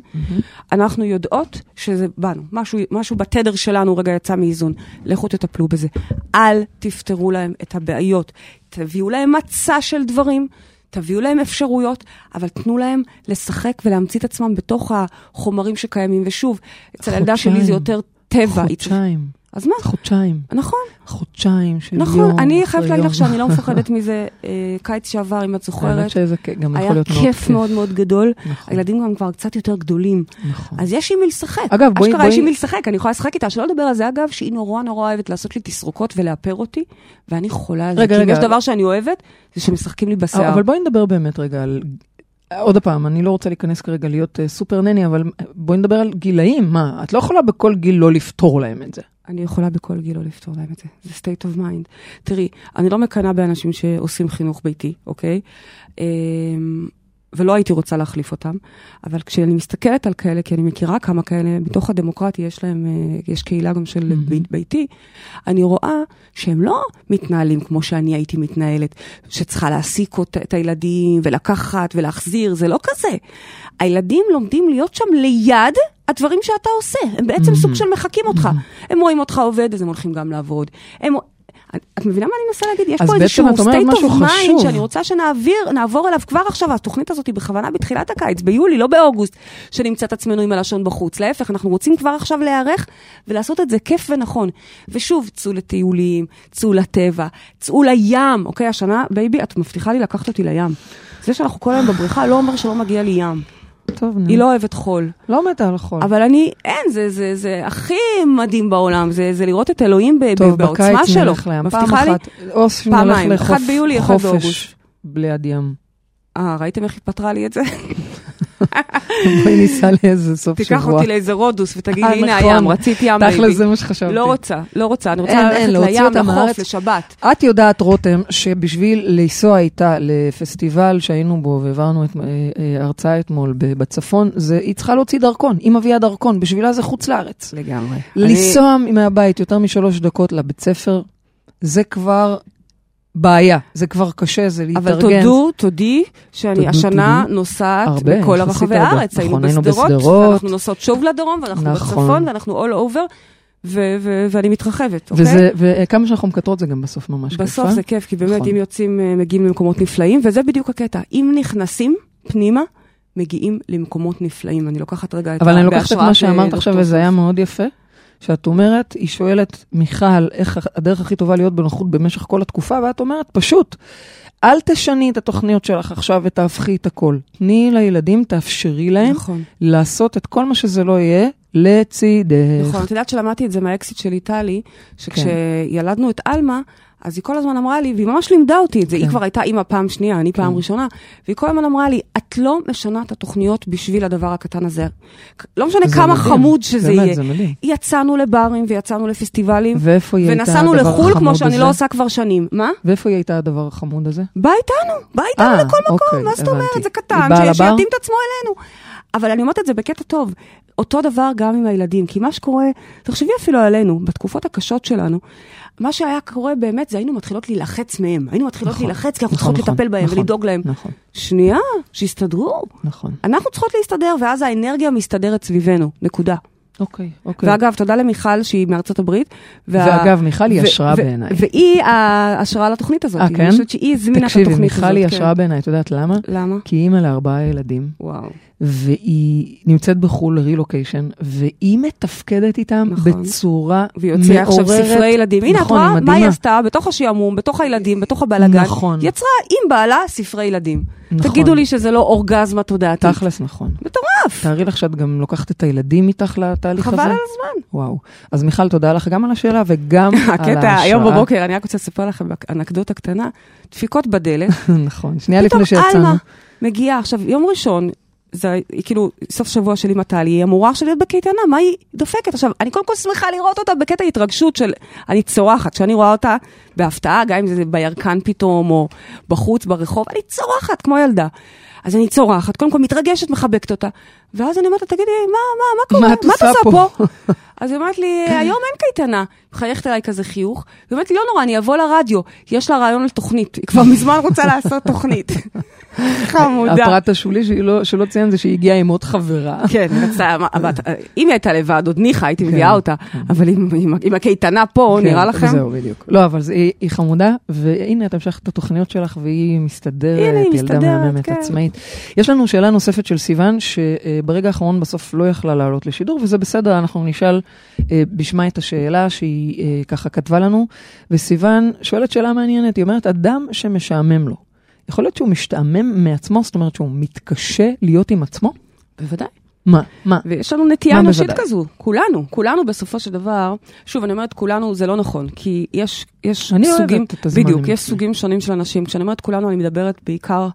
אנחנו יודעות שזה בנו, משהו, משהו בתדר שלנו רגע יצא מאיזון. לכו תטפלו בזה. אל תפתרו להם את הבעיות. תביאו להם מצע של דברים. תביאו להם אפשרויות, אבל תנו להם לשחק ולהמציא את עצמם בתוך החומרים שקיימים. ושוב, אצל הילדה שלי זה. יותר טבע. חודשיים. אז מה? חודשיים. נכון, חודשיים של יום נכון. אני חייבת להגיד. לך שאני לא מפחדת מזה. אה, קיץ שעבר, אם את זוכרת, האמת שזה כ- גם יכול היה להיות מאוד כיף מאוד מאוד גדול. נכון, הילדים גם כבר קצת יותר גדולים. נכון. אז יש עם מי לשחק. אגב, בואי- אשכרה יש עם מי לשחק, אני יכולה לשחק איתה. שלא לדבר על זה, אגב, שהיא נורא נורא אוהבת לעשות לי תסרוקות ולאפר אותי, ואני חולה על זה. רגע, כי אם רגע. יש דבר שאני אוהבת, זה שמשחקים לי בשיער. אבל בואי נדבר באמת רגע על... עוד פעם, אני לא רוצה להיכנס כרגע להיות אה, סופר נני, אבל בואי נדבר על גילאים. מה, את לא יכולה בכל גיל לא לפתור להם את זה. אני יכולה בכל גיל לא לפתור להם את זה. זה state of mind. תראי, אני לא מקנאה באנשים שעושים חינוך ביתי, אוקיי? ולא הייתי רוצה להחליף אותם, אבל כשאני מסתכלת על כאלה, כי אני מכירה כמה כאלה, בתוך הדמוקרטיה יש להם, אה, יש קהילה גם של Mhm. בית, ביתי, אני רואה שהם לא מתנהלים כמו שאני הייתי מתנהלת, שצריכה להעסיק את הילדים ולקחת ולהחזיר, זה לא כזה. הילדים לומדים להיות שם ליד הדברים שאתה עושה, הם בעצם סוג של מחקים אותך. הם רואים אותך עובד, אז הם הולכים גם לעבוד. הם... את מבינה מה אני מנסה להגיד? יש פה איזשהו state of mind. שאני רוצה שנעביר, נעבור אליו כבר עכשיו. התוכנית הזאת היא בכוונה בתחילת הקיץ, ביולי, לא באוגוסט, שנמצא את עצמנו עם הלשון בחוץ. להפך, אנחנו רוצים כבר עכשיו להיערך ולעשות את זה כיף ונכון. ושוב, צאו לטיולים, צאו לטבע, צאו לים. אוקיי, השנה, baby, את מבטיחה לי לקחת אותי לים. זה שאנחנו כל היום בבריכה לא אומר שלא מגיע לי ים. טוב, נו. היא לא אוהבת חול. לא מתה על חול. אבל אני, אין, זה, זה, זה הכי מדהים בעולם, זה, זה לראות את אלוהים ב, טוב, ב, בעוצמה בקיץ שלו. נלך לים. פעם? אחת, או פעמיים, אחד ביולי, אחד באוגוסט. חופש ליד ים. אה, ראיתם איך היא פתרה לי את זה? *laughs* בואי ניסע לאיזה סוף שבוע. תיקח אותי לאיזה רודוס ותגיד אה, הנה נכון. הים, רצית ים, תכל'ס baby. זה מה שחשבתי. לא רוצה, לא רוצה, אני רוצה ללכת לים, לחוף. לשבת. את יודעת, רותם, שבשביל לנסוע איתה לפסטיבל שהיינו בו והעברנו את, אה, אה, הרצאה אתמול בצפון, היא צריכה להוציא דרכון, היא מביאה דרכון, בשבילה זה חוץ לארץ. לגמרי. לנסוע מהבית יותר משלוש דקות לבית ספר, זה כבר בעיה, זה כבר קשה, זה להתארגן. אבל תודו, תודי, שאני תודו, השנה תודו. נוסעת הרבה, בכל הרבה. הארץ. נכון, היינו בשדרות. ואנחנו נוסעות שוב לדרום, ואנחנו נכון. בצפון, ואנחנו all over, ו- ו- ואני מתרחבת, אוקיי? וזה, וכמה שאנחנו מקטרות זה גם בסוף ממש כיף. בסוף אה? זה כיף, כי באמת נכון. אם יוצאים, אה, מגיעים למקומות נפלאים, וזה בדיוק הקטע. אם נכנסים פנימה, מגיעים למקומות נפלאים. אני לוקחת רגע את אבל אני לוקחת את מה שאמרת אה, עכשיו, וזה היה. מאוד יפה. שאת אומרת, היא שואלת, מיכל, איך הדרך הכי טובה להיות בנוחות במשך כל התקופה, ואת אומרת, פשוט, אל תשני את התוכניות שלך עכשיו ותהפכי את הכל. תני לילדים, תאפשרי להם נכון. לעשות את כל מה שזה לא יהיה לצידך. נכון, את יודעת שלמדתי את זה מהאקסיט שלי, טלי, שכשילדנו את עלמה, אז היא כל הזמן אמרה לי, והיא ממש לימדה אותי את זה, כן. היא כבר הייתה אימא פעם שנייה, אני פעם כן. ראשונה, והיא כל הזמן אמרה לי, את לא משנה את התוכניות בשביל הדבר הקטן הזה. לא משנה כמה מדהים. חמוד שזה באמת, יהיה. זה מדהים. יצאנו לברים ויצאנו לפסטיבלים, ואיפה היא הייתה ונסענו הדבר לחו"ל כמו החמוד שאני הזה? לא עושה כבר שנים. מה? ואיפה היא הייתה הדבר החמוד הזה? בא איתנו, בא איתנו אה, לכל מקום, אוקיי, מה זאת. אומרת? זה קטן? שיתאים את עצמו אלינו. אבל אני אומרת את זה בקטע טוב. אותו דבר גם עם הילדים, כי מה שקורה, תחשבי אפילו עלינו, בתקופות הקשות שלנו, מה שהיה קורה באמת זה היינו מתחילות להילחץ מהם. היינו מתחילות נכון, להילחץ כי אנחנו נכון, צריכות נכון, לטפל בהם נכון, ולדאוג להם. נכון, שנייה, שיסתדרו. נכון. אנחנו צריכות להסתדר, ואז האנרגיה מסתדרת סביבנו, נקודה. אוקיי, אוקיי. ואגב, תודה למיכל שהיא מארצות הברית. וה- ואגב, מיכל היא השראה בעיניי. והיא ההשראה לתוכנית הזאת. אה, אני כן? חושבת שהיא הזמינה את תקשיבי, התוכנית הזאת. מיכל היא כן. השראה בעיניי, את יודעת למה? למה? כי היא אימא לארבעה ילדים, וואו. והיא נמצאת בחו"ל רילוקיישן, והיא מתפקדת איתם נכון. בצורה מעוררת. והיא הוציאה עכשיו ספרי ילדים. הנה, את נכון, רואה היא מה. היא עשתה בתוך השעמום, בתוך הילדים, בתוך הבלאגן. נכון. יצרה עם בעלה ספרי ילדים. נכון. תגידו לי שזה לא אורגזמה תודעתית. תכלס נכון. מטורף. תארי לך שאת גם לוקחת את הילדים איתך לתהליך הזה. חבל על הזמן. וואו. אז מיכל, תודה לך גם על השאלה וגם *laughs* על ההשראה. הקטע, היום בבוקר, אני רק רוצה לספר לכם אנקדוטה קטנה. דפיקות בדלת. *laughs* נכון. שנייה פתאום לפני שיצאנו. עלמה מגיעה, עכשיו, יום ראשון, זה היא כאילו סוף שבוע שלי עם טלי, היא אמורה עכשיו להיות בקייטנה, מה היא דופקת? עכשיו, אני קודם כל שמחה לראות אותה בקטע התרגשות של, אני צורחת, כשאני רואה אותה בהפתעה, גם אם זה בירקן פתאום, או בחוץ, ברחוב, אני צורחת כמו ילדה. אז אני צורחת, קודם כל מתרגשת, מחבקת אותה, ואז אני אומרת לה, תגידי, מה, מה, מה קורה? מה את עושה פה?" אז היא אומרת לי, היום אין קייטנה. מחייכת אליי כזה חיוך, והיא אומרת לי, לא נורא, אני אבוא לרדיו, יש לה רעיון לתוכנית, היא כבר מזמן רוצה לעשות תוכנית. *laughs* חמודה. הפרט השולי שהיא לא- שלא ציין זה שהיא הגיעה עם עוד חברה. *laughs* כן, מה- אבל *laughs* אם היא הייתה לבד, עוד ניחא, הייתי כן, מביאה אותה, אבל עם- הקייטנה פה, כן, נראה לכם? זהו, בדיוק. לא, אבל זה- היא היא חמודה, והנה, את המשכת את התוכניות שלך, והיא מסתדרת, הנה, היא ילדה מהממת, כן. עצמאית. יש לנו שאלה נוספת של סיוון, שברגע האחרון בסוף לא יכלה לעלות לשידור, וזה בסדר, אנחנו נשאל אה, בשמה את השאלה שהיא אה, ככה כתבה לנו, וסיוון שואלת שאלה מעניינת, היא אומרת, אדם שמשעמם לו, יכול להיות שהוא משתעמם מעצמו, זאת אומרת שהוא מתקשה להיות עם עצמו? בוודאי. מה? מה? ויש לנו נטייה אנושית? כזו, כולנו, כולנו בסופו של דבר, שוב, אני אומרת כולנו, זה לא נכון, כי יש, יש אני אוהבת סוגים, את הזמנים בדיוק, יש אצלי. סוגים שונים של אנשים. כשאני אומרת כולנו, אני מדברת בעיקר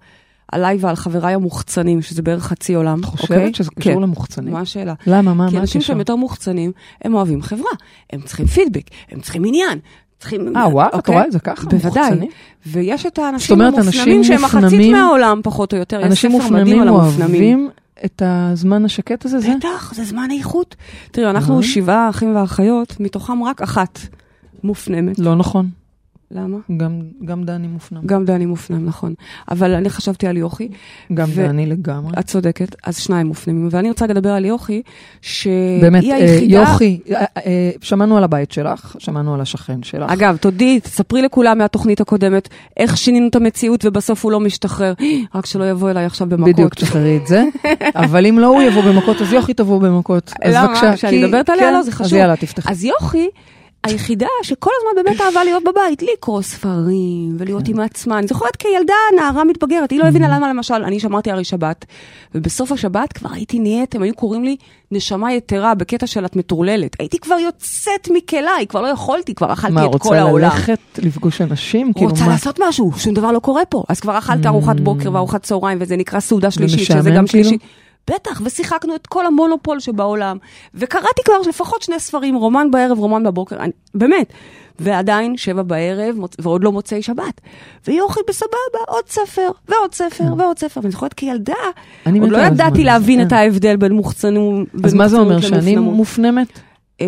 עליי ועל חבריי המוחצנים, שזה בערך חצי עולם. את אוקיי? חושבת שזה קשור כן. למוחצנים? מה השאלה? למה? מה? כי מה אנשים? שהם יותר מוחצנים, הם אוהבים חברה, הם צריכים פידבק, הם צריכים עניין. צריכים... אה, וואו, את אוקיי? רואה את זה ככה? בוודאי. ויש את האנשים אומרת, המופנמים שהם מחצית מהעולם, פחות או יותר. אנשים מופנמים. אוהבים את הזמן השקט הזה? זה? בטח, זה זמן איכות. תראו, אנחנו אה. שבעה אחים ואחיות, מתוכם רק אחת מופנמת. לא נכון. למה? גם, גם דני מופנם. גם דני מופנם, נכון. אבל אני חשבתי על יוכי. גם ו- דני לגמרי. את צודקת, אז שניים מופנמים. ואני רוצה לדבר על יוכי, שהיא באמת, אה, היחידה... יוכי, אה, אה, שמענו על הבית שלך, שמענו על השכן שלך. אגב, תודי, תספרי לכולם מהתוכנית הקודמת, איך שינינו את המציאות ובסוף הוא לא משתחרר. *gasps* רק שלא יבוא אליי עכשיו במכות. בדיוק, תשחררי את זה. *laughs* אבל אם לא הוא יבוא במכות, אז יוכי תבוא במכות. אז למה? בבקשה, שאני מדברת עליה? כן, לא, זה אז חשוב. יאללה, תפתחי. אז יוכי, היחידה שכל הזמן באמת אהבה להיות בבית, לקרוא ספרים ולהיות עם עצמה. אני זוכרת כילדה, נערה מתבגרת, היא לא הבינה למה למשל, אני שמרתי הרי שבת, ובסוף השבת כבר הייתי נהיית, הם היו קוראים לי נשמה יתרה בקטע של את מטורללת. הייתי כבר יוצאת מכליי, כבר לא יכולתי, כבר אכלתי מה, את כל העולם. רוצה ללכת לפגוש אנשים? כאילו, רוצה מה? לעשות משהו, שום דבר לא קורה פה. אז כבר אכלת ארוחת בוקר וארוחת צהריים, וזה נקרא סעודה שלישית, שזה גם כאילו? שלישית. בטח, ושיחקנו את כל המונופול שבעולם. וקראתי כבר לפחות שני ספרים, רומן בערב, רומן בבוקר, אני, באמת. ועדיין שבע בערב, ועוד לא מוצאי שבת. ויוכי בסבבה, עוד ספר, ועוד ספר, ועוד ספר. ואני זוכרת כילדה, עוד לא ידעתי להבין הזה, את אה. ההבדל בין מוחצנות אז מה זה אומר, שאני למופנמות. מופנמת? אה,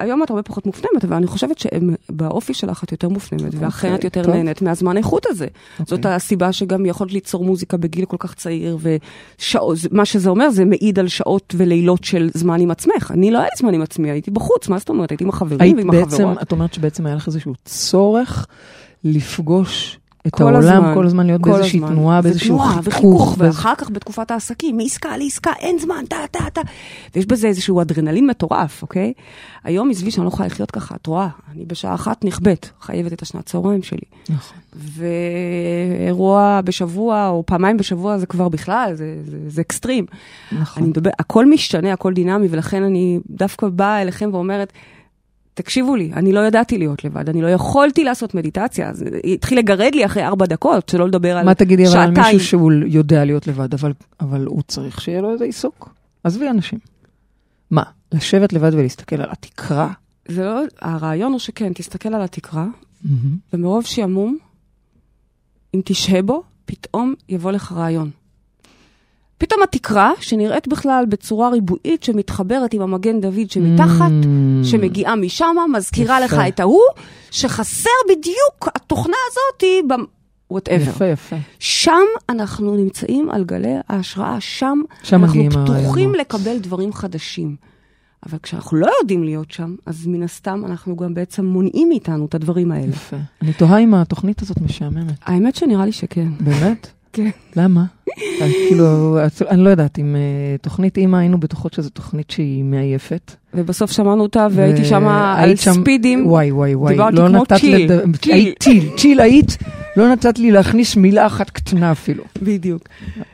היום את הרבה פחות מופנמת, אבל אני חושבת שבאופי שלך את יותר מופנמת, ואכן אוקיי, את יותר טוב. נהנית מהזמן איכות הזה. אוקיי. זאת הסיבה שגם יכולת ליצור מוזיקה בגיל כל כך צעיר, ומה שזה אומר, זה מעיד על שעות ולילות של זמן עם עצמך. אני לא היה לי זמן עם עצמי, הייתי בחוץ, מה זאת אומרת? הייתי עם החברים ועם בעצם, החברות. את אומרת שבעצם היה לך איזשהו צורך לפגוש את כל העולם, הזמן, כל הזמן להיות כל באיזושהי הזמן. תנועה, באיזשהו חיכוך. וחיכוך, באיזה- ואחר כך בתקופת העסקים, מעסקה לעסקה, אין זמן, טה, טה, טה. ויש בזה איזשהו אדרנלין מטורף, אוקיי? היום עזבי שאני לא יכולה לחיות ככה, את רואה, אני בשעה אחת נכבאת, חייבת את השנת צהריים שלי. נכון. ואירוע בשבוע, או פעמיים בשבוע, זה כבר בכלל, זה, זה, זה אקסטרים. נכון. אני מדבר, הכל משתנה, הכל דינמי, ולכן אני דווקא באה אליכם ואומרת, תקשיבו לי, אני לא ידעתי להיות לבד, אני לא יכולתי לעשות מדיטציה, אז התחיל לגרד לי אחרי ארבע דקות, שלא לדבר על מה תגידי אבל על שעתיים. מישהו שהוא יודע להיות לבד, אבל, אבל הוא צריך שיהיה לו איזה עיסוק? עזבי אנשים. מה, לשבת לבד ולהסתכל על התקרה? זה לא, הרעיון הוא שכן, תסתכל על התקרה, ומרוב שעמום, אם תשהה בו, פתאום יבוא לך רעיון. פתאום התקרה, שנראית בכלל בצורה ריבועית, שמתחברת עם המגן דוד שמתחת, Mm. שמגיעה משם, מזכירה יפה. לך את ההוא, שחסר בדיוק התוכנה הזאתי, וואטאבר. יפה, יפה. שם אנחנו נמצאים על גלי ההשראה, שם, שם אנחנו פתוחים הרעיונות. לקבל דברים חדשים. אבל כשאנחנו לא יודעים להיות שם, אז מן הסתם אנחנו גם בעצם מונעים מאיתנו את הדברים האלה. יפה. אני תוהה אם התוכנית הזאת משעממת. האמת שנראה לי שכן. באמת? כן. למה? כאילו, אני לא יודעת, אם אה, תוכנית אימא, היינו בטוחות שזו תוכנית שהיא מעייפת. ובסוף שמענו אותה והייתי שם על ספידים. וואי, וואי, וואי. דיברתי לא כמו צ'יל. היית צ'יל, צ'יל היית, לא נתת לי להכניס מילה אחת קטנה אפילו. בדיוק.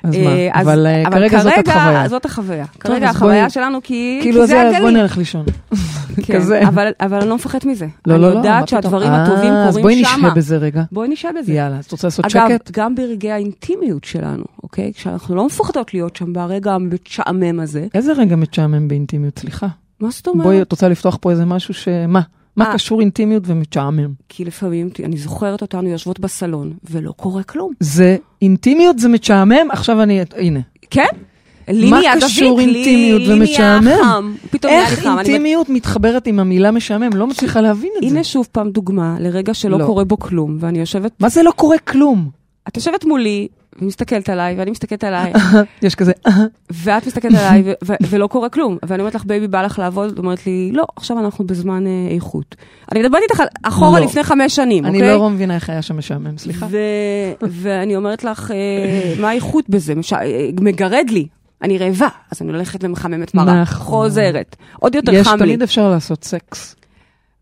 אז אה, מה? אבל אה, אבל כרגע זאת החוויה. זאת החוויה. כרגע אז החוויה בואי- שלנו כי כאילו, אז זה אז בואי הגליל. נלך לישון. *laughs* כן, כזה. אבל אני לא מפחדת מזה. לא, אני לא, לא, מה יודעת. שהדברים הטובים אז קורים בואי שמה. נשהה בזה רגע. בואי נשהה בזה. יאללה, אז את רוצה לעשות אגב, שקט? גם ברגעי האינטימיות שלנו, אוקיי? כשאנחנו לא מפחדות להיות שם ברגע המשעמם הזה, איזה רגע משעמם באינטימיות? סליחה. מה זאת אומרת? בואי, את רוצה לפתוח פה איזה משהו ש... מה? מה אה. קשור אינטימיות ומשעמם? כי לפעמים, אני זוכרת אותנו יושבות בסלון, ולא קורה כלום. זה אינטימיות, זה משעמם? עכשיו אני... הנה. כן? לי מה נהיה קשור דביק, אינטימיות ומשעמם? איך אינטימיות מתחברת עם המילה משעמם? לא מצליחה להבין את זה. הנה שוב פעם דוגמה לרגע שלא לא. קורה בו כלום, ואני יושבת, מה זה לא קורה כלום? את יושבת מולי, ומסתכלת עליי, ואני מסתכלת עליי, *laughs* יש כזה... *laughs* ואת מסתכלת עליי, ו- ו- ולא קורה כלום. ואני אומרת לך, בייבי, בא לך לעבוד? את אומרת לי, לא, עכשיו אנחנו בזמן אה, איכות. אני מדברת איתך אחורה לא. לפני חמש שנים, אני אוקיי? לא מבינה איך היה שם משעמם, סליחה. ו- ואני אומרת לך, אה, מה האיכות בזה? מש- אה, מגרד לי. אני רעבה, אז אני הולכת ומחממת מרק, נכון. חוזרת. עוד יותר יש, חם לי. תמיד אפשר לעשות סקס.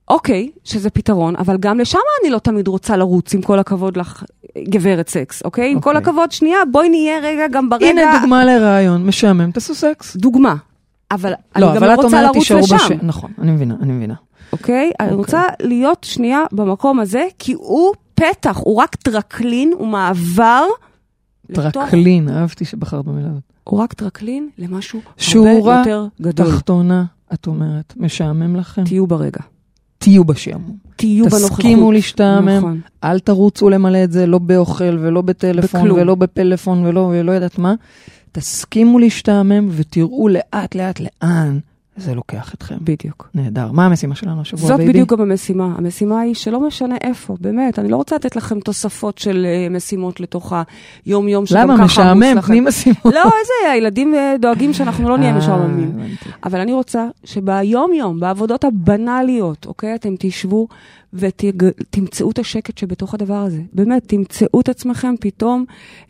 אוקיי, שזה פתרון, אבל גם לשם אני לא תמיד רוצה לרוץ, עם כל הכבוד לך, גברת סקס, אוקיי? עם כל אוקיי. הכבוד, שנייה, בואי נהיה רגע גם ברגע... הנה דוגמה לרעיון, משעמם, תעשו סקס. דוגמה. אבל אני לא, גם אבל לא את רוצה לרוץ לשם, בש... נכון, אני מבינה, אני מבינה. אוקיי? אני אוקיי. רוצה להיות שנייה במקום הזה, כי הוא פתח, הוא רק טרקלין, הוא מעבר. לתוך- טרקלין, אהבתי שבחרת במילה הזאת. הוא רק טרקלין למשהו הרבה שורה יותר גדול. תחתונה, את אומרת, משעמם לכם? תהיו ברגע. תהיו בשעמום. תהיו בנוכחות. תסכימו להשתעמם, נכון. אל תרוצו למלא את זה לא באוכל ולא בטלפון בכלום. ולא בפלאפון ולא, ולא יודעת מה. תסכימו להשתעמם ותראו לאט לאט לאן זה לוקח אתכם. בדיוק. נהדר. מה המשימה שלנו השבוע, זאת baby? בדיוק גם המשימה. המשימה היא שלא משנה איפה, באמת. אני לא רוצה לתת לכם תוספות של אה, משימות לתוך היום-יום שגם ככה למה? עמוס משעמם, לכם. תני משימות. לא, איזה, הילדים אה, דואגים שאנחנו לא נהיה אה, משועממים. הבנתי. אבל אני רוצה שביום-יום, בעבודות הבנאליות, אוקיי? אתם תשבו ותמצאו את השקט שבתוך הדבר הזה. באמת, תמצאו את עצמכם פתאום.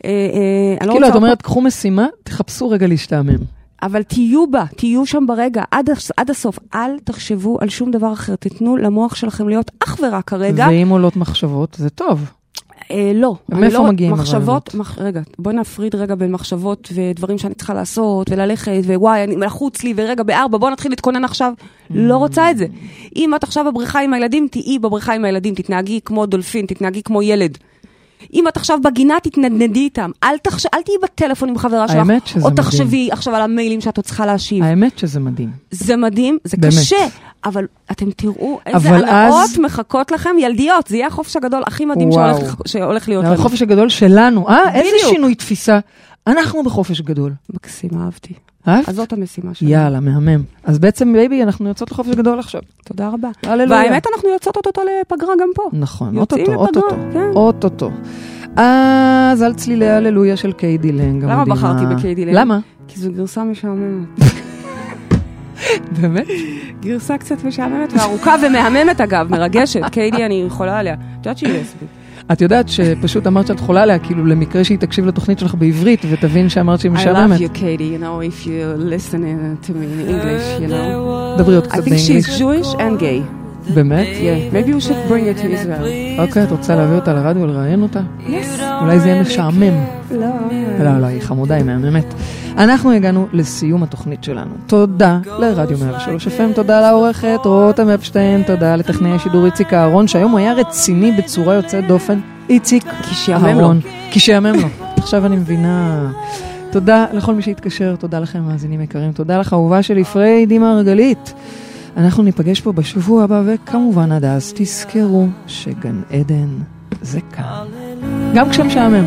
אה, אה, לא כאילו, רוצה את אומרת, קחו משימה, תחפשו רגע להשתעמם. אבל תהיו בה, תהיו שם ברגע, עד, עד הסוף. אל תחשבו על שום דבר אחר, תיתנו למוח שלכם להיות אך ורק הרגע. ואם עולות מחשבות, זה טוב. אה, לא. מאיפה לא, מגיעים מחשבות, מח, רגע, בואי נפריד רגע בין מחשבות ודברים שאני צריכה לעשות, וללכת, ווואי, אני לחוץ לי, ורגע, בארבע, בוא נתחיל להתכונן עכשיו. לא רוצה את זה. אם את עכשיו בבריכה עם הילדים, תהיי בבריכה עם הילדים, תתנהגי כמו דולפין, תתנהגי כמו ילד. אם את עכשיו בגינה, תתנדנדי איתם. אל, תחש... אל תהיי בטלפון עם חברה שלך, האמת שזה או מדהים. תחשבי עכשיו על המיילים שאת עוד צריכה להשיב. האמת שזה מדהים. זה מדהים, זה באמת. קשה, אבל אתם תראו איזה הנאות אז- מחכות לכם, ילדיות, זה יהיה החופש הגדול הכי מדהים וואו. שהולך, שהולך להיות זה לנו. החופש הגדול שלנו. אה, איזה. שינוי תפיסה. אנחנו בחופש גדול. מקסים, אהבתי. אהבת? אז זאת המשימה שלי. יאללה, מהמם. אז בעצם, baby, אנחנו יוצאות לחופש גדול עכשיו. תודה רבה. הללויה. והאמת, אנחנו יוצאות אותו לפגרה גם פה. נכון, אוטוטו, אוטוטו. כן. אוטוטו. אז על צלילי הללויה של קיידי לנג למה. בחרתי בקיידי לנג? למה? כי זו גרסה משעממת. *laughs* באמת? גרסה קצת משעממת וארוכה ומהממת אגב, מרגשת. קיידי, אני חולה עליה. את יודעת שהיא לסבית. את יודעת שפשוט אמרת שאת חולה עליה, כאילו למקרה שהיא תקשיב לתוכנית שלך בעברית ותבין שאמרת שהיא I משעממת. love you, Katie, you know, if you listen to me in English, you know. דברי עוד I קצת think באנגלית. she's Jewish and gay. באמת? Maybe we should bring it to Israel. אוקיי, את רוצה להביא אותה לרדיו ולראיין אותה? Yes. אולי זה יהיה משעמם. לא. לא, לא, היא חמודה, היא מהממת. אנחנו הגענו לסיום התוכנית שלנו. תודה לרדיו 103 FM, תודה לעורכת רותם אפשטיין, תודה לטכנאי השידור איציק אהרון, שהיום הוא היה רציני בצורה יוצאת דופן. איציק. אהרון. כי שיאמם לו. עכשיו אני מבינה. תודה לכל מי שהתקשר, תודה לכם מאזינים יקרים, תודה לך אהובה שלי פריידי מרגלית. אנחנו ניפגש פה בשבוע הבא, וכמובן עד אז תזכרו שגן עדן זה כאן. גם כשמשעמם.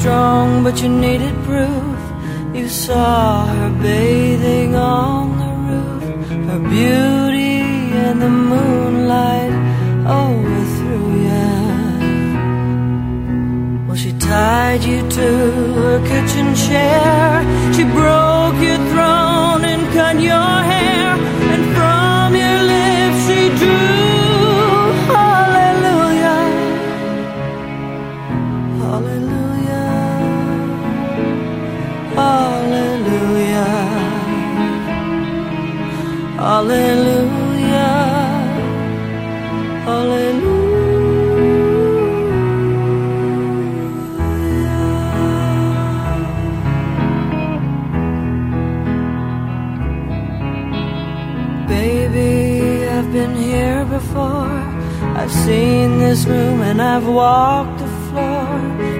Strong, but you needed proof. You saw her bathing on the roof, her beauty and the moonlight oh, overthrew you. Well, she tied you to her kitchen chair. She broke your throne and cut your hair, and from your lips she drew hallelujah. Hallelujah. Hallelujah. Hallelujah. Before. I've seen this room and I've walked the floor.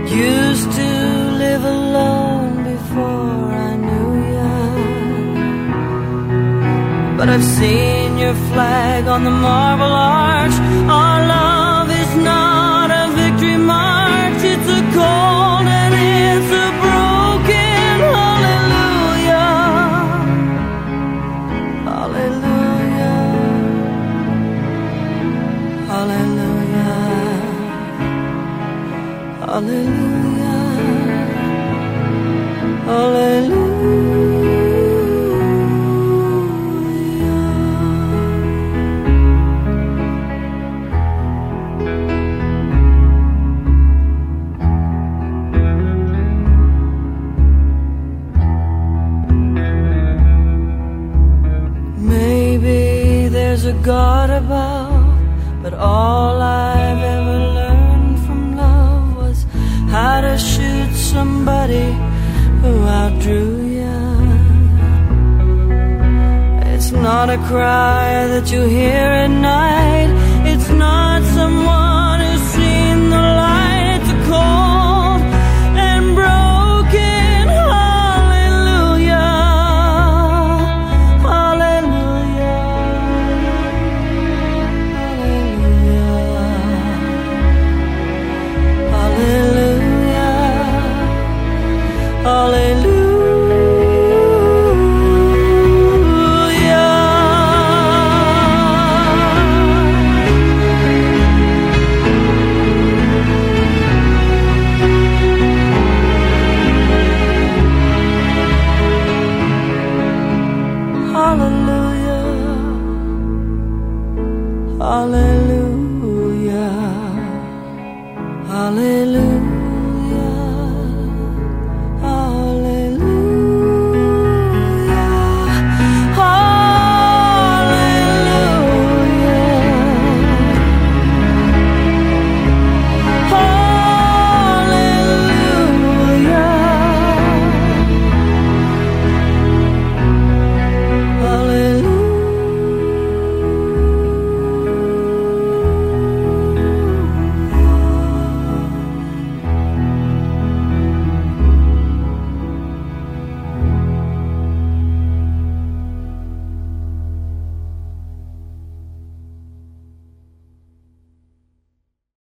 Used to live alone before I knew you. But I've seen your flag on the marble arch. Our love Hallelujah. Hallelujah. Maybe there's a God above, but all I've It's not a cry that you hear at night.